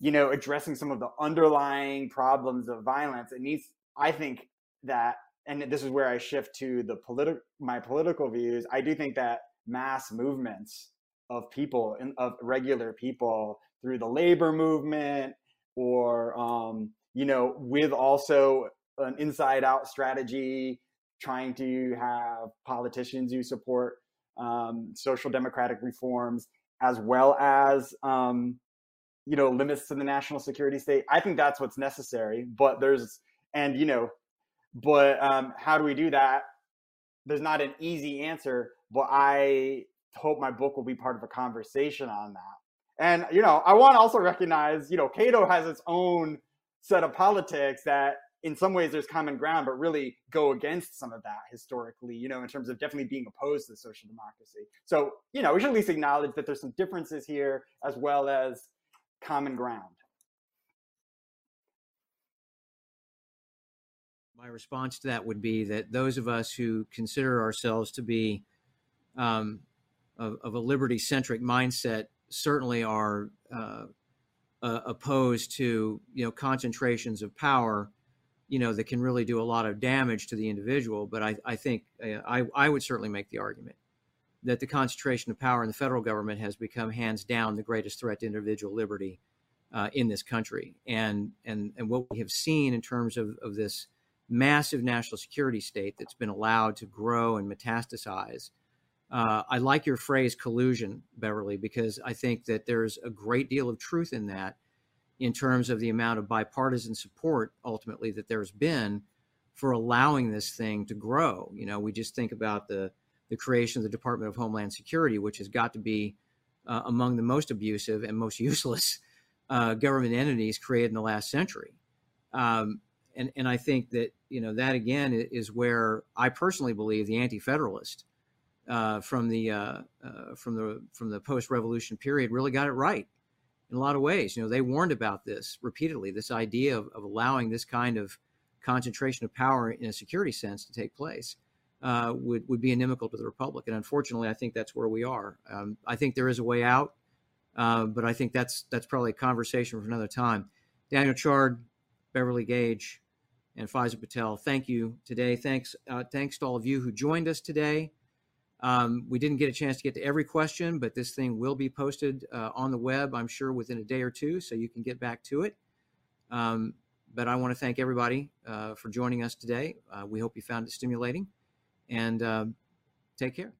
you know, addressing some of the underlying problems of violence, it needs. I think that, and this is where I shift to the political my political views. I do think that mass movements of people and of regular people through the labor movement or um, you know with also an inside out strategy trying to have politicians who support um, social democratic reforms as well as um, you know limits to the national security state. I think that's what's necessary but there's and you know but um, how do we do that? There's not an easy answer but i hope my book will be part of a conversation on that. And you know i want to also recognize you know cato has its own set of politics that in some ways there's common ground, but really go against some of that historically, you know, in terms of definitely being opposed to social democracy. So, you know, we should at least acknowledge that there's some differences here as well as common ground. My response to that would be that those of us who consider ourselves to be um, of, of, a liberty centric mindset certainly are uh, uh, opposed to you know concentrations of power you know, that can really do a lot of damage to the individual. But I, I think uh, I, I would certainly make the argument that the concentration of power in the federal government has become hands down the greatest threat to individual liberty uh, in this country. And, and, and what we have seen in terms of, of this massive national security state that's been allowed to grow and metastasize. Uh, I like your phrase collusion, Beverly, because I think that there's a great deal of truth in that in terms of the amount of bipartisan support ultimately that there's been for allowing this thing to grow. You know, we just think about the the creation of the Department of Homeland Security, which has got to be uh, among the most abusive and most useless uh, government entities created in the last century. Um, and and I think that you know, that again is where I personally believe the anti-federalist uh, from the uh, uh, from the from the post-revolution period really got it right in a lot of ways. You know, they warned about this repeatedly. This idea of, of allowing this kind of concentration of power in a security sense to take place uh, would would be inimical to the republic. And unfortunately, I think that's where we are. Um, I think there is a way out, uh, but I think that's that's probably a conversation for another time. Daniel Chard, Beverly Gage, and Faiza Patel, thank you today. Thanks uh, thanks to all of you who joined us today. Um, we didn't get a chance to get to every question, but this thing will be posted uh, on the web, I'm sure, within a day or two, so you can get back to it. Um, but I want to thank everybody uh, for joining us today. Uh, we hope you found it stimulating, and uh, take care.